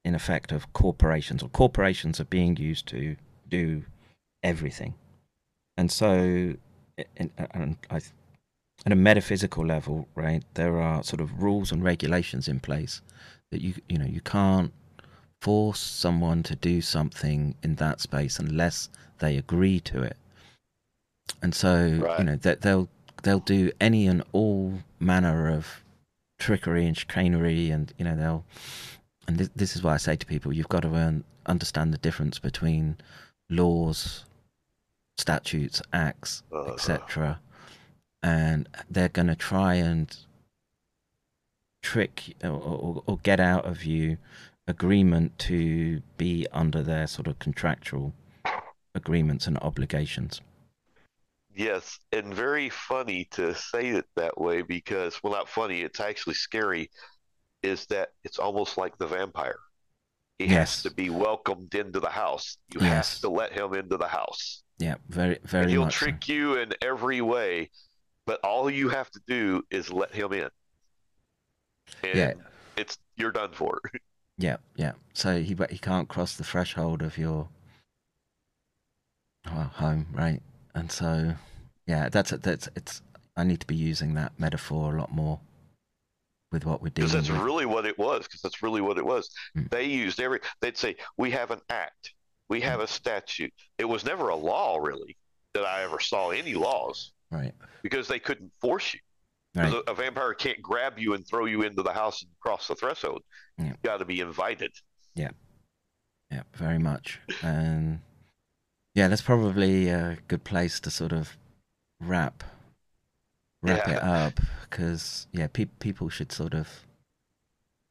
in effect of corporations or corporations are being used to do everything. And so and I at a metaphysical level, right, there are sort of rules and regulations in place that you you know you can't force someone to do something in that space unless they agree to it. And so Right. you know that they'll they'll do any and all manner of trickery and chicanery, and you know they'll. And this, this is why I say to people, you've got to earn, understand the difference between laws, statutes, acts, Uh, etc. And they're going to try and trick or, or, or get out of you agreement to be under their sort of contractual agreements and obligations. Yes, and very funny to say it that way because, well, not funny, it's actually scary, is that it's almost like the vampire. He Yes. has to be welcomed into the house. You Yes. have to let him into the house. Yeah, very, very and he'll much. so. trick you in every way, but all you have to do is let him in. And Yeah. it's you're done for. Yeah, yeah. So he he can't cross the threshold of your well, home, right? And so, yeah, that's that's it's. I need to be using that metaphor a lot more with what we're doing. Because that's with. really what it was. Because that's really what it was. Mm. They used every. They'd say we have an act, we have a statute. It was never a law really that I ever saw any laws Right, because they couldn't force you. Right. A, vampire can't grab you and throw you into the house and cross the threshold. Yeah. You got to be invited. Yeah, Yeah, very much. And yeah, that's probably a good place to sort of wrap wrap it up because yeah, pe- people should sort of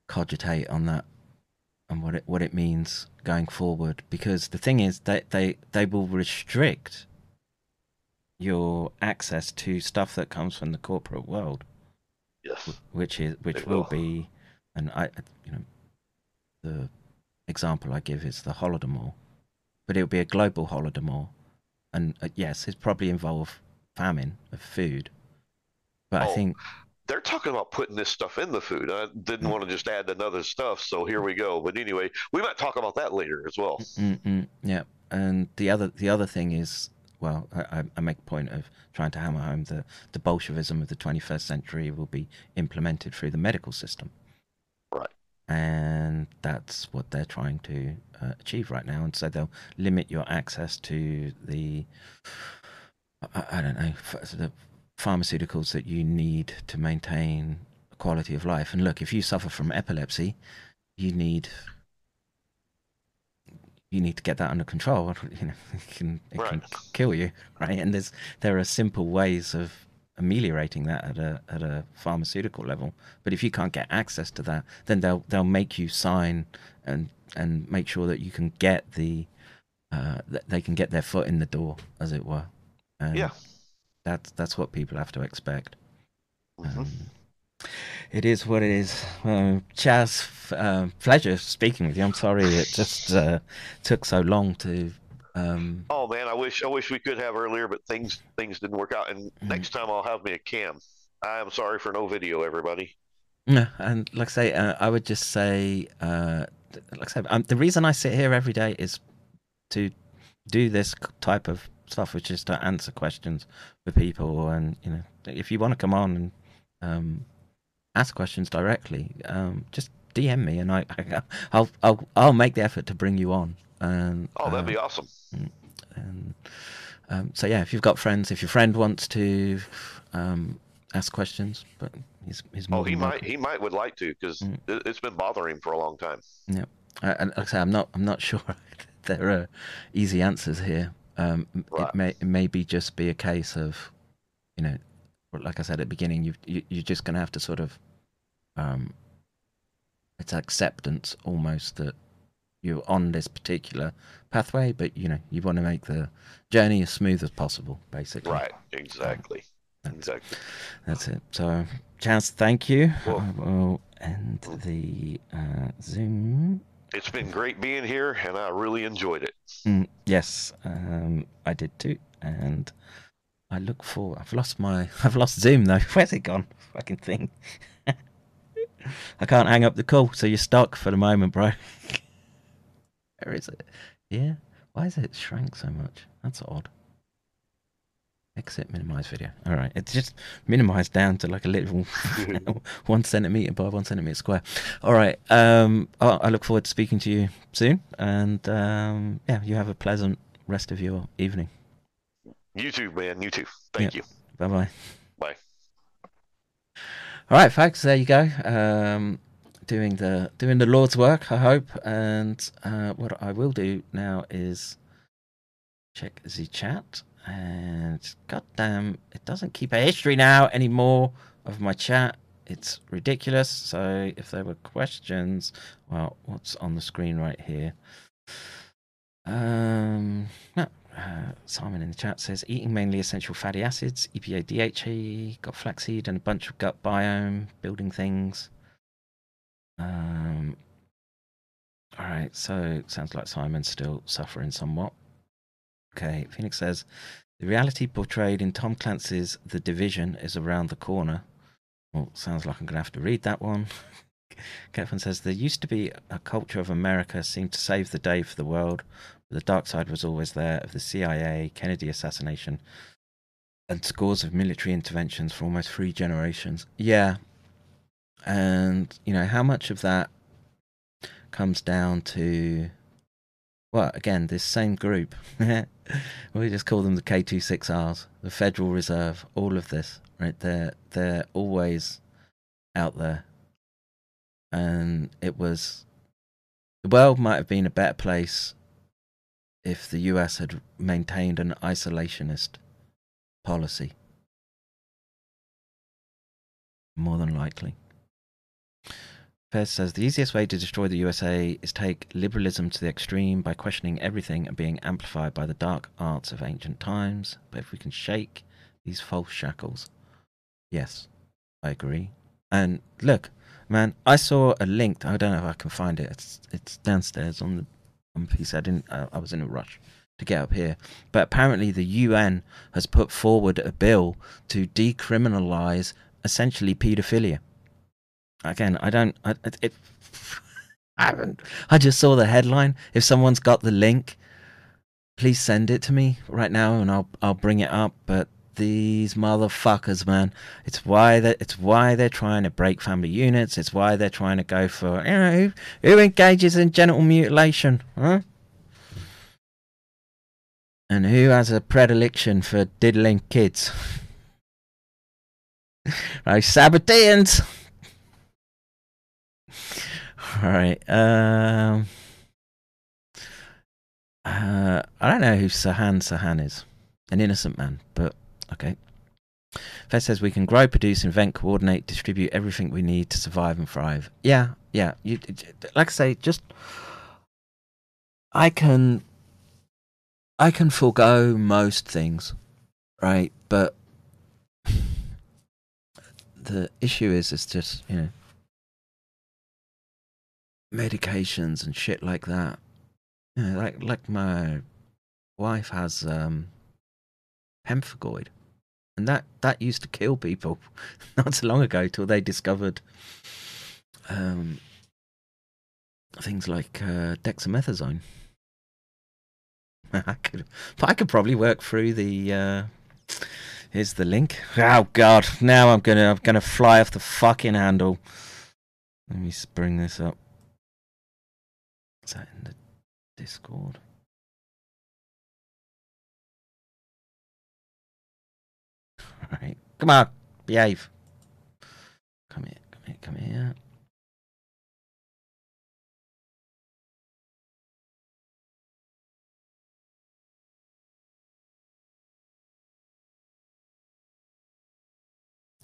cogitate on that and what it what it means going forward. Because the thing is, they they they will restrict your access to stuff that comes from the corporate world Yes. which is which will will. be, and I, you know, the example I give is the Holodomor, but it will be a global Holodomor, and uh, yes, it probably involve famine of food, But I Oh. think They're talking about putting this stuff in the food. I didn't Mm. want to just add another stuff, so here we go. But anyway, we might talk about that later as well. Mm-mm, yeah, and the other the other thing is, well, I, I- make a point of trying to hammer home that the Bolshevism of the 21st century will be implemented through the medical system, Right. and that's what they're trying to uh, achieve right now. And so they'll limit your access to the, I, I don't know, the pharmaceuticals that you need to maintain quality of life. And look, if you suffer from epilepsy, you need you need to get that under control. You know, it can it can kill you, right? And there's there are simple ways of ameliorating that at a at a pharmaceutical level. But if you can't get access to that, then they'll they'll make you sign and and make sure that you can get the uh, that they can get their foot in the door, as it were. And Yeah. that's that's what people have to expect. Mhm. Um, it is what it is. Uh, Chaz, uh, pleasure speaking with you. I'm sorry it just uh, took so long to. Um, Oh man, I wish I wish we could have earlier, but things things didn't work out. And Mhm. next time I'll have me a cam. I am sorry for no video, everybody. no, and like I say, uh, I would just say, uh, like I said, um, the reason I sit here every day is to do this type of stuff, which is to answer questions for people. And you know, if you want to come on and um, ask questions directly, um, just DM me, and I, I, I'll, I'll, I'll make the effort to bring you on. And Oh, that'd be awesome. and um, so yeah, if you've got friends, if your friend wants to um, ask questions, but he's he's more Oh, he might welcome. he might would like to because Mm. it, it's been bothering him for a long time. Uh, and like I say, I'm not I'm not sure there are easy answers here. Um, Right. It may it may be just be a case of, you know, like I said at the beginning, you you you're just gonna have to sort of, um, it's acceptance almost that you're on this particular pathway, but you know you want to make the journey as smooth as possible, basically. Right. Exactly. That's- Exactly. That's it. So, Chance, thank you. Well- I will end the uh, Zoom. It's been great being here, and I really enjoyed it. Mm, yes, um, I did too, and I look for. I've lost my. I've lost Zoom though. Where's it gone? Fucking thing. I can't hang up the call, so you're stuck for the moment, bro. Where is it? Yeah. Why is it shrank so much? That's odd. Exit minimize video. All right, it's just minimized down to like a little one centimeter by one centimeter square. All right. Um, I I look forward to speaking to you soon, and um, yeah, you have a pleasant rest of your evening. You too, man. You too. Thank you. Bye bye. All right, folks. There you go. Um, doing the doing the Lord's work, I hope. And uh, what I will do now is check the chat. And goddamn, it doesn't keep a history now anymore of my chat. It's ridiculous. So if there were questions, well, what's on the screen right here? Um, no, uh, Simon in the chat says eating mainly essential fatty acids, EPA, DHA, got flaxseed and a bunch of gut biome, building things. Um, all right, so sounds like Simon's still suffering somewhat. Okay, Phoenix says the reality portrayed in Tom Clancy's The Division is around the corner. Well, sounds like I'm gonna have to read that one. Kevin says there used to be a culture of America seemed to save the day for the world. The dark side was always there of the CIA, Kennedy assassination, and scores of military interventions for almost three generations. Yeah, and you know how much of that comes down to well, again, this same group. we just call them the K26Rs, the Federal Reserve, all of this, right? They're they're always out there. And it was the world might have been a better place if the US had maintained an isolationist policy. More than likely. Fez says the easiest way to destroy the USA is take liberalism to the extreme by questioning everything and being amplified by the dark arts of ancient times. But if we can shake these false shackles, yes, I agree. And look, man, I saw a link. I don't know if I can find it. It's it's downstairs on the the PC. I didn't. I, was in a rush to get up here. But apparently, the UN has put forward a bill to decriminalize essentially paedophilia. Again, I don't. I, it, I haven't. I just saw the headline. If someone's got the link, please send it to me right now, and I'll I'll bring it up. But these motherfuckers, man, it's why that it's why they're trying to break family units. It's why they're trying to go for you know who, who engages in genital mutilation, huh? And who has a predilection for diddling kids? right, Sabbateans. All right. Um. Uh, I don't know who Sahan Sahan is. An innocent man, but okay. Fed says we can grow, produce, invent, coordinate, distribute everything we need to survive and thrive. Yeah, yeah. You, like I say, just I can, I can forego most things, right? But the issue is, it's just you know, medications and shit like that. You know, like like my wife has um, pemphigoid, and that that used to kill people not so long ago till they discovered um, things like uh, dexamethasone. I could, I could probably work through the. Uh, here's the link. Oh God! Now I'm gonna I'm gonna fly off the fucking handle. Let me bring this up. Is that in the Discord? Right, come on, behave. Come here, come here, come here.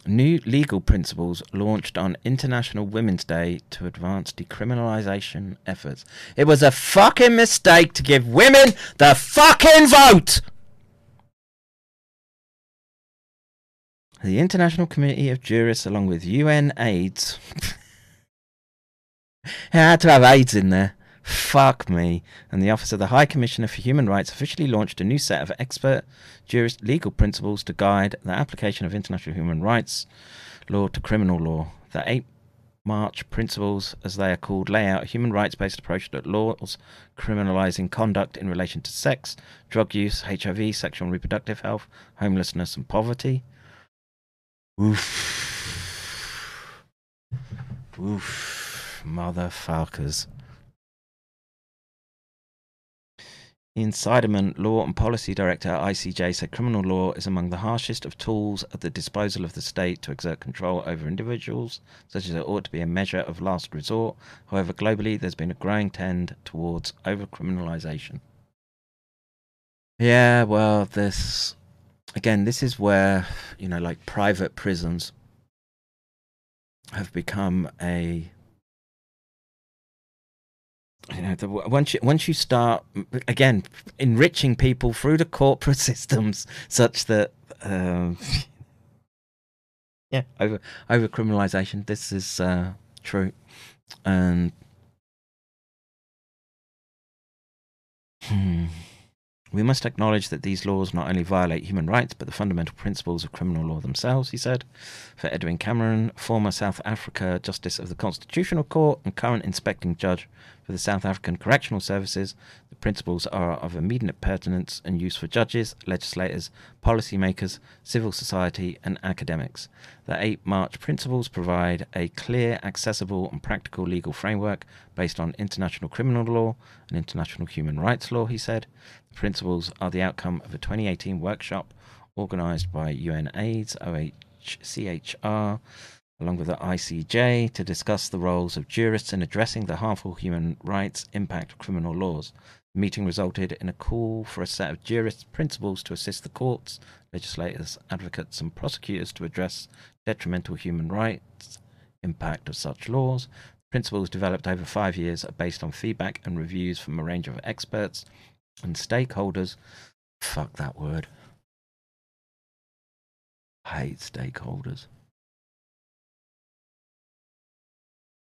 New legal principles launched on International Women's Day to advance decriminalization efforts. It was a fucking mistake to give women the fucking vote! The International Committee of Jurists, along with UN AIDS, had to have AIDS in there. Fuck me. And the Office of the High Commissioner for Human Rights officially launched a new set of expert jurist legal principles to guide the application of international human rights law to criminal law. The eight March principles, as they are called, lay out a human rights based approach to laws criminalizing conduct in relation to sex, drug use, HIV, sexual and reproductive health, homelessness, and poverty. Oof. Oof. Motherfuckers. Ian Seiderman, Law and Policy Director at ICJ, said criminal law is among the harshest of tools at the disposal of the state to exert control over individuals, such as it ought to be a measure of last resort. However, globally, there's been a growing trend towards overcriminalization. Yeah, well, this again, this is where you know, like private prisons have become a you know, the, once you once you start again enriching people through the corporate systems, such that um, yeah, over over criminalization, this is uh, true, and hmm, we must acknowledge that these laws not only violate human rights but the fundamental principles of criminal law themselves. He said, for Edwin Cameron, former South Africa Justice of the Constitutional Court and current inspecting judge for the South African Correctional Services, the principles are of immediate pertinence and use for judges, legislators, policymakers, civil society, and academics. The eight March principles provide a clear, accessible, and practical legal framework based on international criminal law and international human rights law, he said. Principles are the outcome of a 2018 workshop organized by UNAIDS, OHCHR, along with the ICJ, to discuss the roles of jurists in addressing the harmful human rights impact of criminal laws. The meeting resulted in a call for a set of jurist principles to assist the courts, legislators, advocates, and prosecutors to address detrimental human rights impact of such laws. Principles developed over five years are based on feedback and reviews from a range of experts and stakeholders. Fuck that word. I hate stakeholders.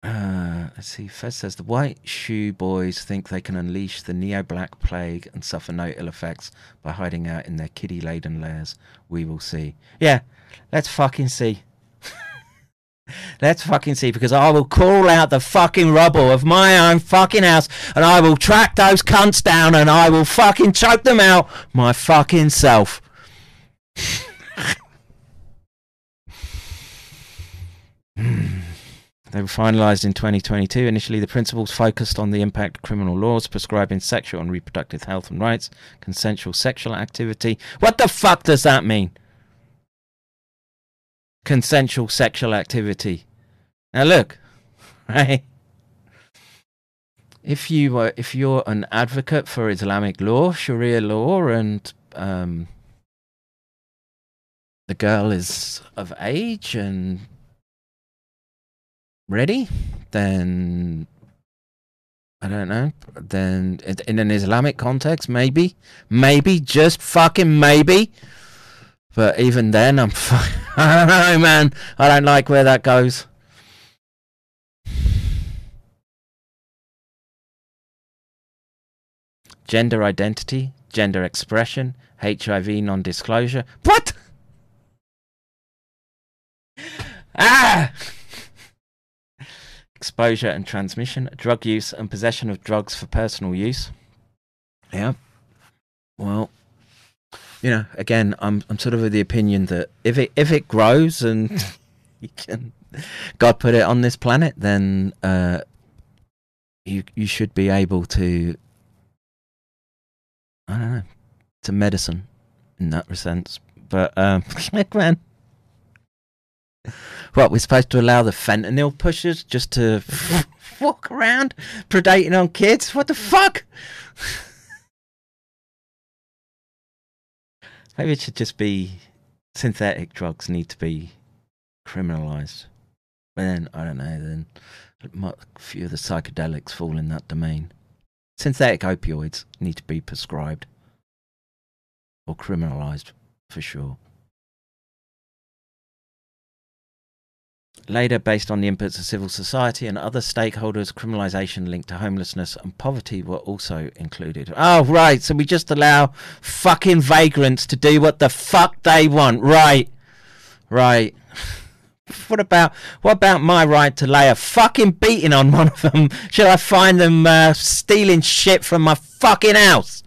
Uh, let's see. Fez says the white shoe boys think they can unleash the neo-black plague and suffer no ill effects by hiding out in their kiddie-laden lairs. We will see. Yeah, let's fucking see. Let's fucking see because I will call out the fucking rubble of my own fucking house and I will track those cunts down and I will fucking choke them out my fucking self. Hmm. They were finalised in 2022. Initially, the principles focused on the impact of criminal laws prescribing sexual and reproductive health and rights, consensual sexual activity. What the fuck does that mean? Consensual sexual activity. Now look, right? If you uh, if you're an advocate for Islamic law, Sharia law, and um, the girl is of age and ready, then I don't know. Then in an Islamic context, maybe, maybe, just fucking maybe. But even then, I'm. I don't know, man. I don't like where that goes. Gender identity, gender expression, HIV non-disclosure. What? Ah! exposure and transmission, drug use and possession of drugs for personal use. Yeah. Well, you know, again, I'm I'm sort of of the opinion that if it if it grows and you can God put it on this planet, then uh, you you should be able to I don't know to medicine in that sense. But um, man, what, we're supposed to allow the fentanyl pushers just to walk around predating on kids? What the fuck? Maybe it should just be synthetic drugs need to be criminalized. But then, I don't know, then a few of the psychedelics fall in that domain. Synthetic opioids need to be prescribed or criminalized for sure. Later, based on the inputs of civil society and other stakeholders, criminalisation linked to homelessness and poverty were also included. Oh, right, so we just allow fucking vagrants to do what the fuck they want. Right, right. What about what about my right to lay a fucking beating on one of them? Shall I find them uh, stealing shit from my fucking house?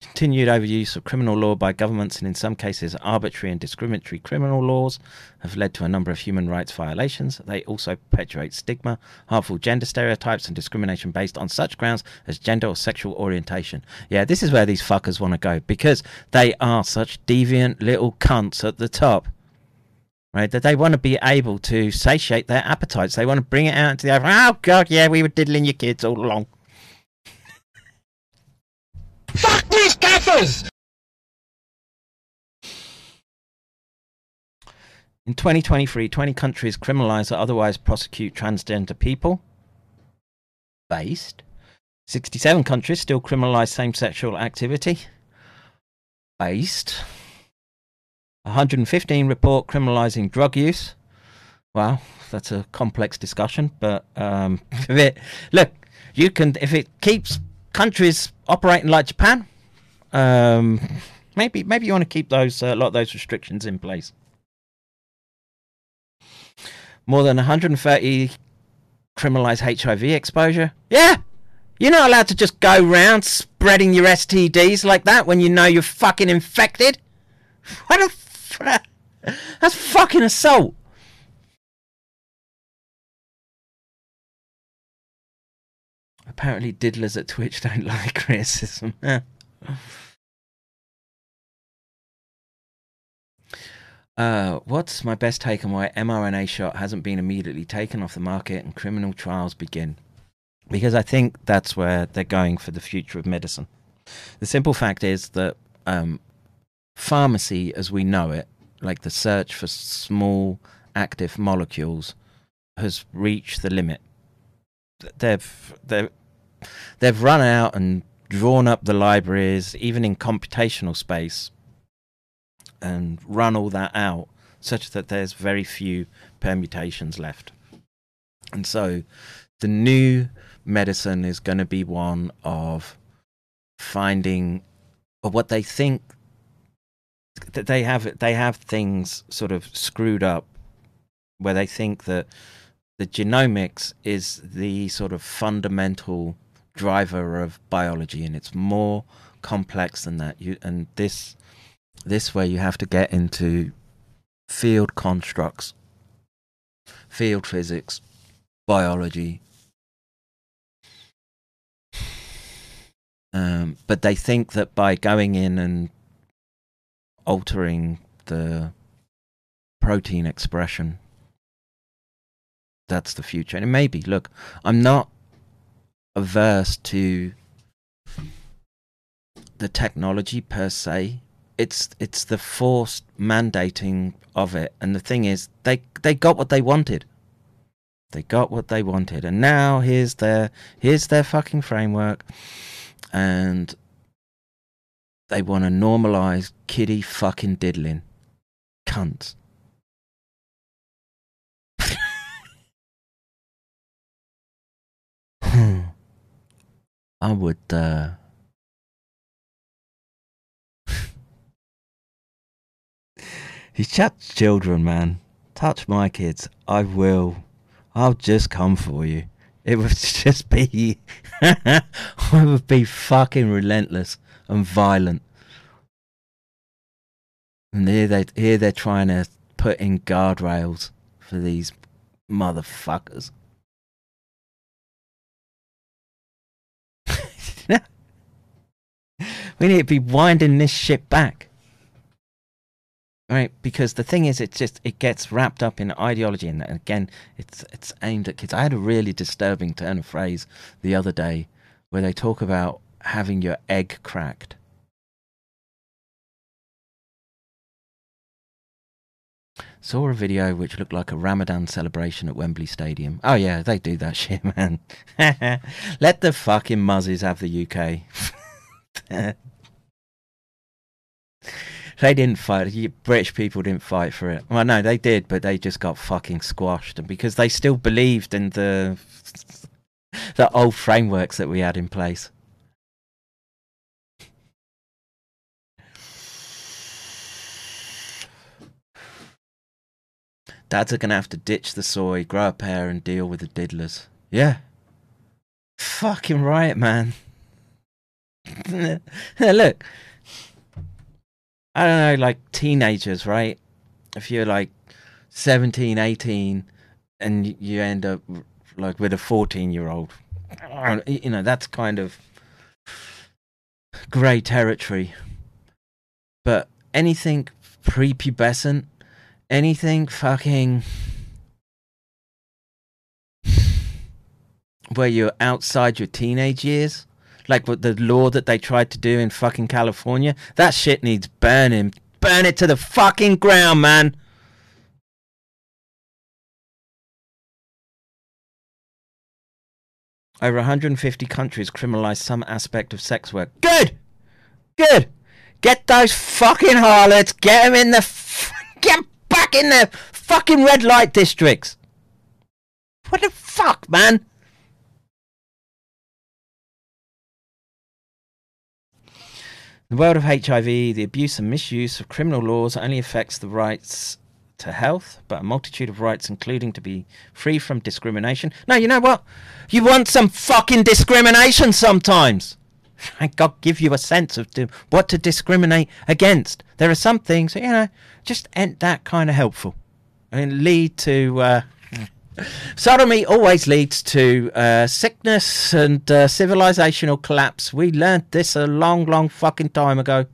Continued overuse of criminal law by governments and, in some cases, arbitrary and discriminatory criminal laws have led to a number of human rights violations. They also perpetuate stigma, harmful gender stereotypes, and discrimination based on such grounds as gender or sexual orientation. Yeah, this is where these fuckers want to go because they are such deviant little cunts at the top. Right, that they want to be able to satiate their appetites. They want to bring it out into the open. Oh God, yeah, we were diddling your kids all along. Fuck these gaffers! In 2023, 20 countries criminalize or otherwise prosecute transgender people. Based. 67 countries still criminalize same sexual activity. Based. 115 report criminalizing drug use. Well, that's a complex discussion, but um, look, you can if it keeps countries operating like Japan, um, maybe maybe you want to keep those uh, a lot of those restrictions in place. More than 130 criminalize HIV exposure. Yeah, you're not allowed to just go around spreading your STDs like that when you know you're fucking infected. What a f- that's fucking assault. Apparently, diddlers at Twitch don't like criticism. Uh, what's my best take on why mRNA shot hasn't been immediately taken off the market and criminal trials begin? Because I think that's where they're going for the future of medicine. The simple fact is that um, pharmacy, as we know it, like the search for small active molecules, has reached the limit. They've they've they've run out and drawn up the libraries, even in computational space, and run all that out such that there's very few permutations left. And so the new medicine is going to be one of finding what they think that they have they have things sort of screwed up where they think that the genomics is the sort of fundamental driver of biology and it's more complex than that. You and this this way you have to get into field constructs field physics biology. Um, but they think that by going in and altering the protein expression that's the future. And it may be. Look i'm not averse to the technology per se. It's it's the forced mandating of it, and the thing is, they they got what they wanted. They got what they wanted, and now here's their here's their fucking framework, and they want to normalize kiddie fucking diddling, cunts. I would uh He touch children, man. Touch my kids. I will. I'll just come for you. It would just be. I would be fucking relentless and violent. And here they here they're trying to put in guardrails for these motherfuckers. We need to be winding this shit back. Right? Because the thing is it just it gets wrapped up in ideology and again it's it's aimed at kids. I had a really disturbing turn of phrase the other day where they talk about having your egg cracked. Saw a video which looked like a ramadan celebration at wembley stadium. Oh yeah they do that shit man. Let the fucking muzzies have the uk they didn't fight. British people didn't fight for it. Well, no, they did, but they just got fucking squashed. And because they still believed in the the old frameworks that we had in place. Dads are gonna have to ditch the soy, grow a pair, and deal with the diddlers. Yeah. Fucking right, man. Look, I don't know, like teenagers, right? If you're like 17, 18, and you end up like with a 14 year old, you know, that's kind of grey territory. But anything prepubescent, anything fucking where you're outside your teenage years, like what the law that they tried to do in fucking California. That shit needs burning. Burn it to the fucking ground, man. Over 150 countries criminalize some aspect of sex work. Good! Good! Get those fucking harlots, get them in the. F- get back in the fucking red light districts! What the fuck, man? In the world of HIV, the abuse and misuse of criminal laws only affects the rights to health, but a multitude of rights, including to be free from discrimination. No, you know what? You want some fucking discrimination sometimes. Thank God give you a sense of what to discriminate against. There are some things, you know, just ain't that kind of helpful I and lead to uh, Sodomy always leads to uh, sickness and uh, civilizational collapse. We learned this a long, long fucking time ago.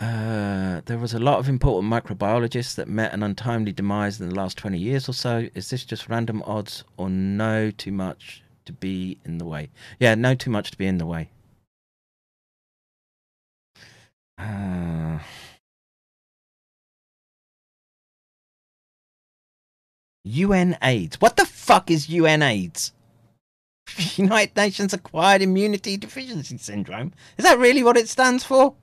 Uh, there was a lot of important microbiologists that met an untimely demise in the last 20 years or so. Is this just random odds or no too much to be in the way? Yeah, no too much to be in the way. Uh... UN AIDS. What the fuck is UN AIDS? United Nations Acquired Immunity Deficiency Syndrome. Is that really what it stands for?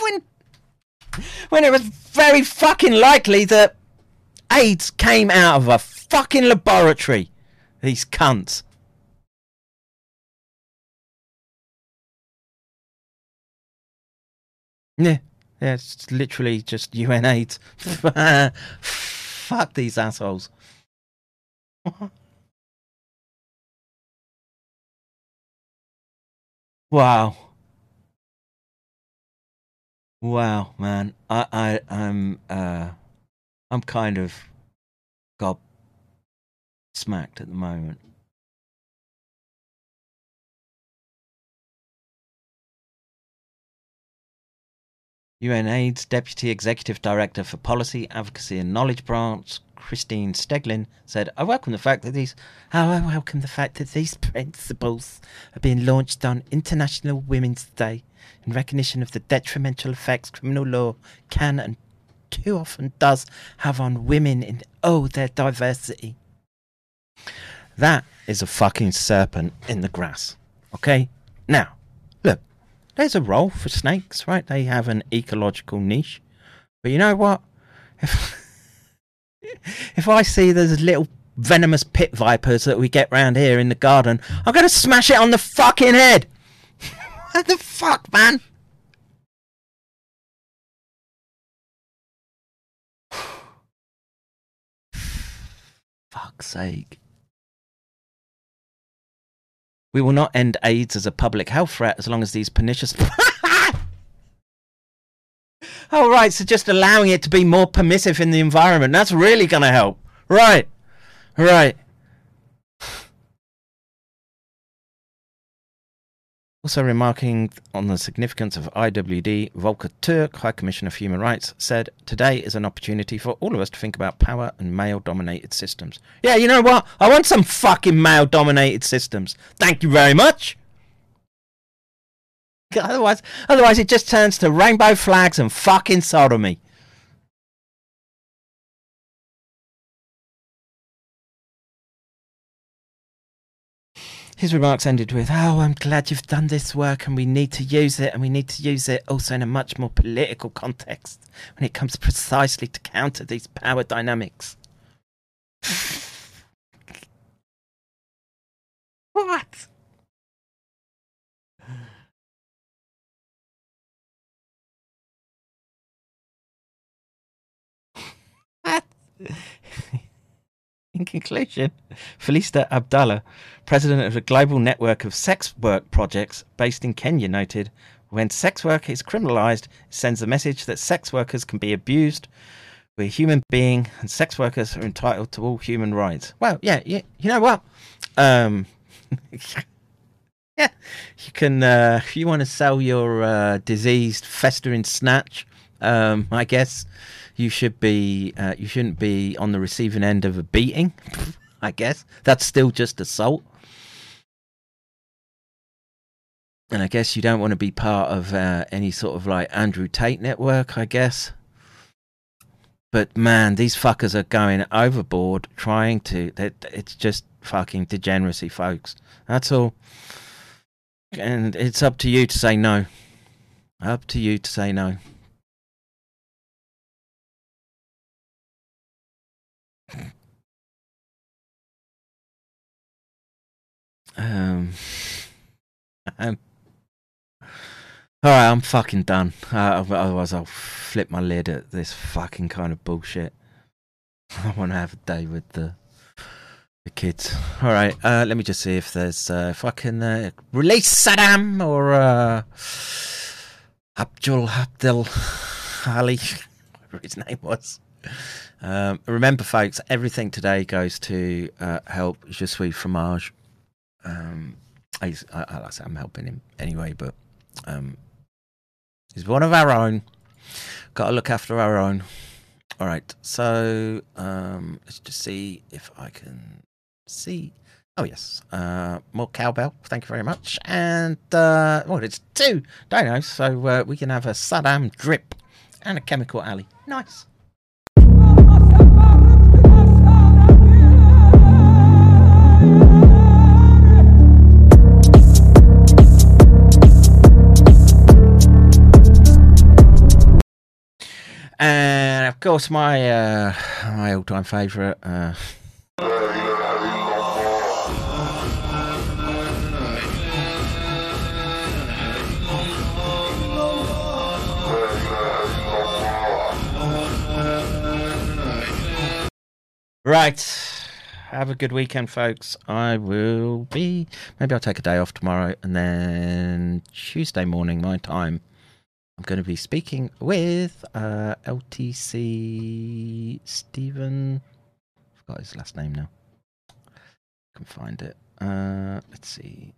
when, when it was very fucking likely that AIDS came out of a fucking laboratory. These cunts. Yeah, yeah, it's literally just UN AIDS. Fuck these assholes. wow. Wow, man. I, I, I'm, uh, I'm kind of got smacked at the moment. UNAIDS Deputy Executive Director for Policy, Advocacy and Knowledge Branch, Christine Stegling, said, I welcome the fact that these I welcome the fact that these principles are being launched on International Women's Day in recognition of the detrimental effects criminal law can and too often does have on women in oh their diversity. That is a fucking serpent in the grass. Okay? Now, there's a role for snakes, right? They have an ecological niche. But you know what? If if I see those little venomous pit vipers that we get round here in the garden, I'm gonna smash it on the fucking head. what the fuck, man? Fuck's sake. We will not end AIDS as a public health threat as long as these pernicious. oh, right, so just allowing it to be more permissive in the environment. That's really going to help. Right, right. Also remarking on the significance of IWD, Volker Turk, High Commissioner for Human Rights, said, Today is an opportunity for all of us to think about power and male dominated systems. Yeah, you know what? I want some fucking male dominated systems. Thank you very much. Otherwise, otherwise it just turns to rainbow flags and fucking sodomy. His remarks ended with, Oh, I'm glad you've done this work and we need to use it, and we need to use it also in a much more political context when it comes precisely to counter these power dynamics. what? In conclusion, Phelister Abdalla, president of the global network of sex work projects based in Kenya, noted when sex work is criminalized, it sends a message that sex workers can be abused. We're a human being, and sex workers are entitled to all human rights. Well, yeah, yeah you know what? Um, yeah, you can, uh, if you want to sell your uh, diseased, festering snatch, um, I guess you should be uh, you shouldn't be on the receiving end of a beating. I guess that's still just assault. And I guess you don't want to be part of uh, any sort of like Andrew Tate network, I guess. But man, these fuckers are going overboard trying to. It's just fucking degeneracy, folks. That's all. And it's up to you to say no. Up to you to say no. Um, um all right, I'm fucking done. Uh, otherwise, I'll flip my lid at this fucking kind of bullshit. I want to have a day with the the kids. All right, uh, let me just see if there's uh, if I can uh, release Saddam or uh, Abdul Abdul Ali, whatever his name was. Um, remember, folks, everything today goes to uh, help Je suis fromage. Um, I, I, I say I'm helping him anyway, but um, he's one of our own. Got to look after our own. All right, so um, let's just see if I can see. Oh yes, uh, more cowbell. Thank you very much. And uh, well, it's two donos, so uh, we can have a Saddam drip and a chemical alley. Nice. And of course, my uh, my all-time favourite. Uh, Right. Have a good weekend, folks. I will be. Maybe I'll take a day off tomorrow, and then Tuesday morning, my time, I'm going to be speaking with uh, LTC Stephen. I forgot his last name now. I can find it. Uh, let's see.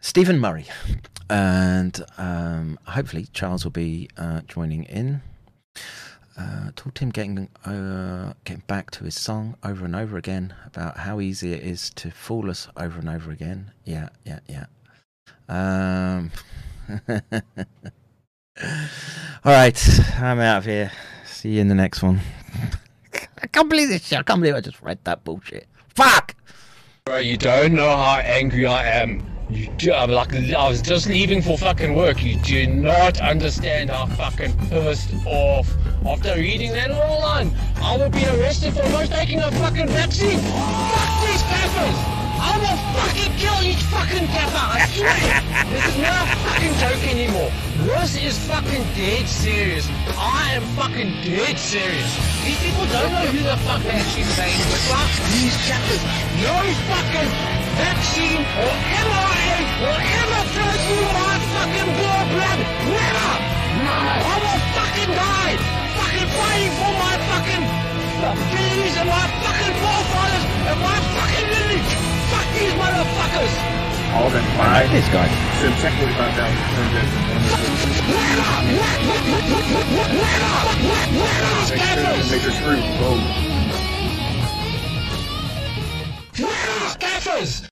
Stephen Murray, and um, hopefully Charles will be uh, joining in uh, talked to him getting uh, getting back to his song over and over again about how easy it is to fool us over and over again. Yeah, yeah, yeah. Um, all right, I'm out of here. See you in the next one. I can't believe this shit. I can't believe I just read that bullshit. Fuck! Bro, you don't know how angry I am. You do, I'm like, I was just leaving for fucking work. You do not understand how fucking pissed off. After reading that all on, I will be arrested for not taking a fucking vaccine. Fuck these gaffers! I will fucking kill each fucking gaffer. I swear. this is not a fucking joke anymore. This is fucking dead serious. I am fucking dead serious. These people don't know who the fuck they're actually saying. Fuck these gaffers. No fucking vaccine or mRNA will ever flow through my fucking blood. Never. No. I will fucking die. Fucking fighting for my fucking feelings and my fucking forefathers and my these motherfuckers. All them I five. know this guy. So check what about that. Make sure, make sure screw. Boom. Gaffers!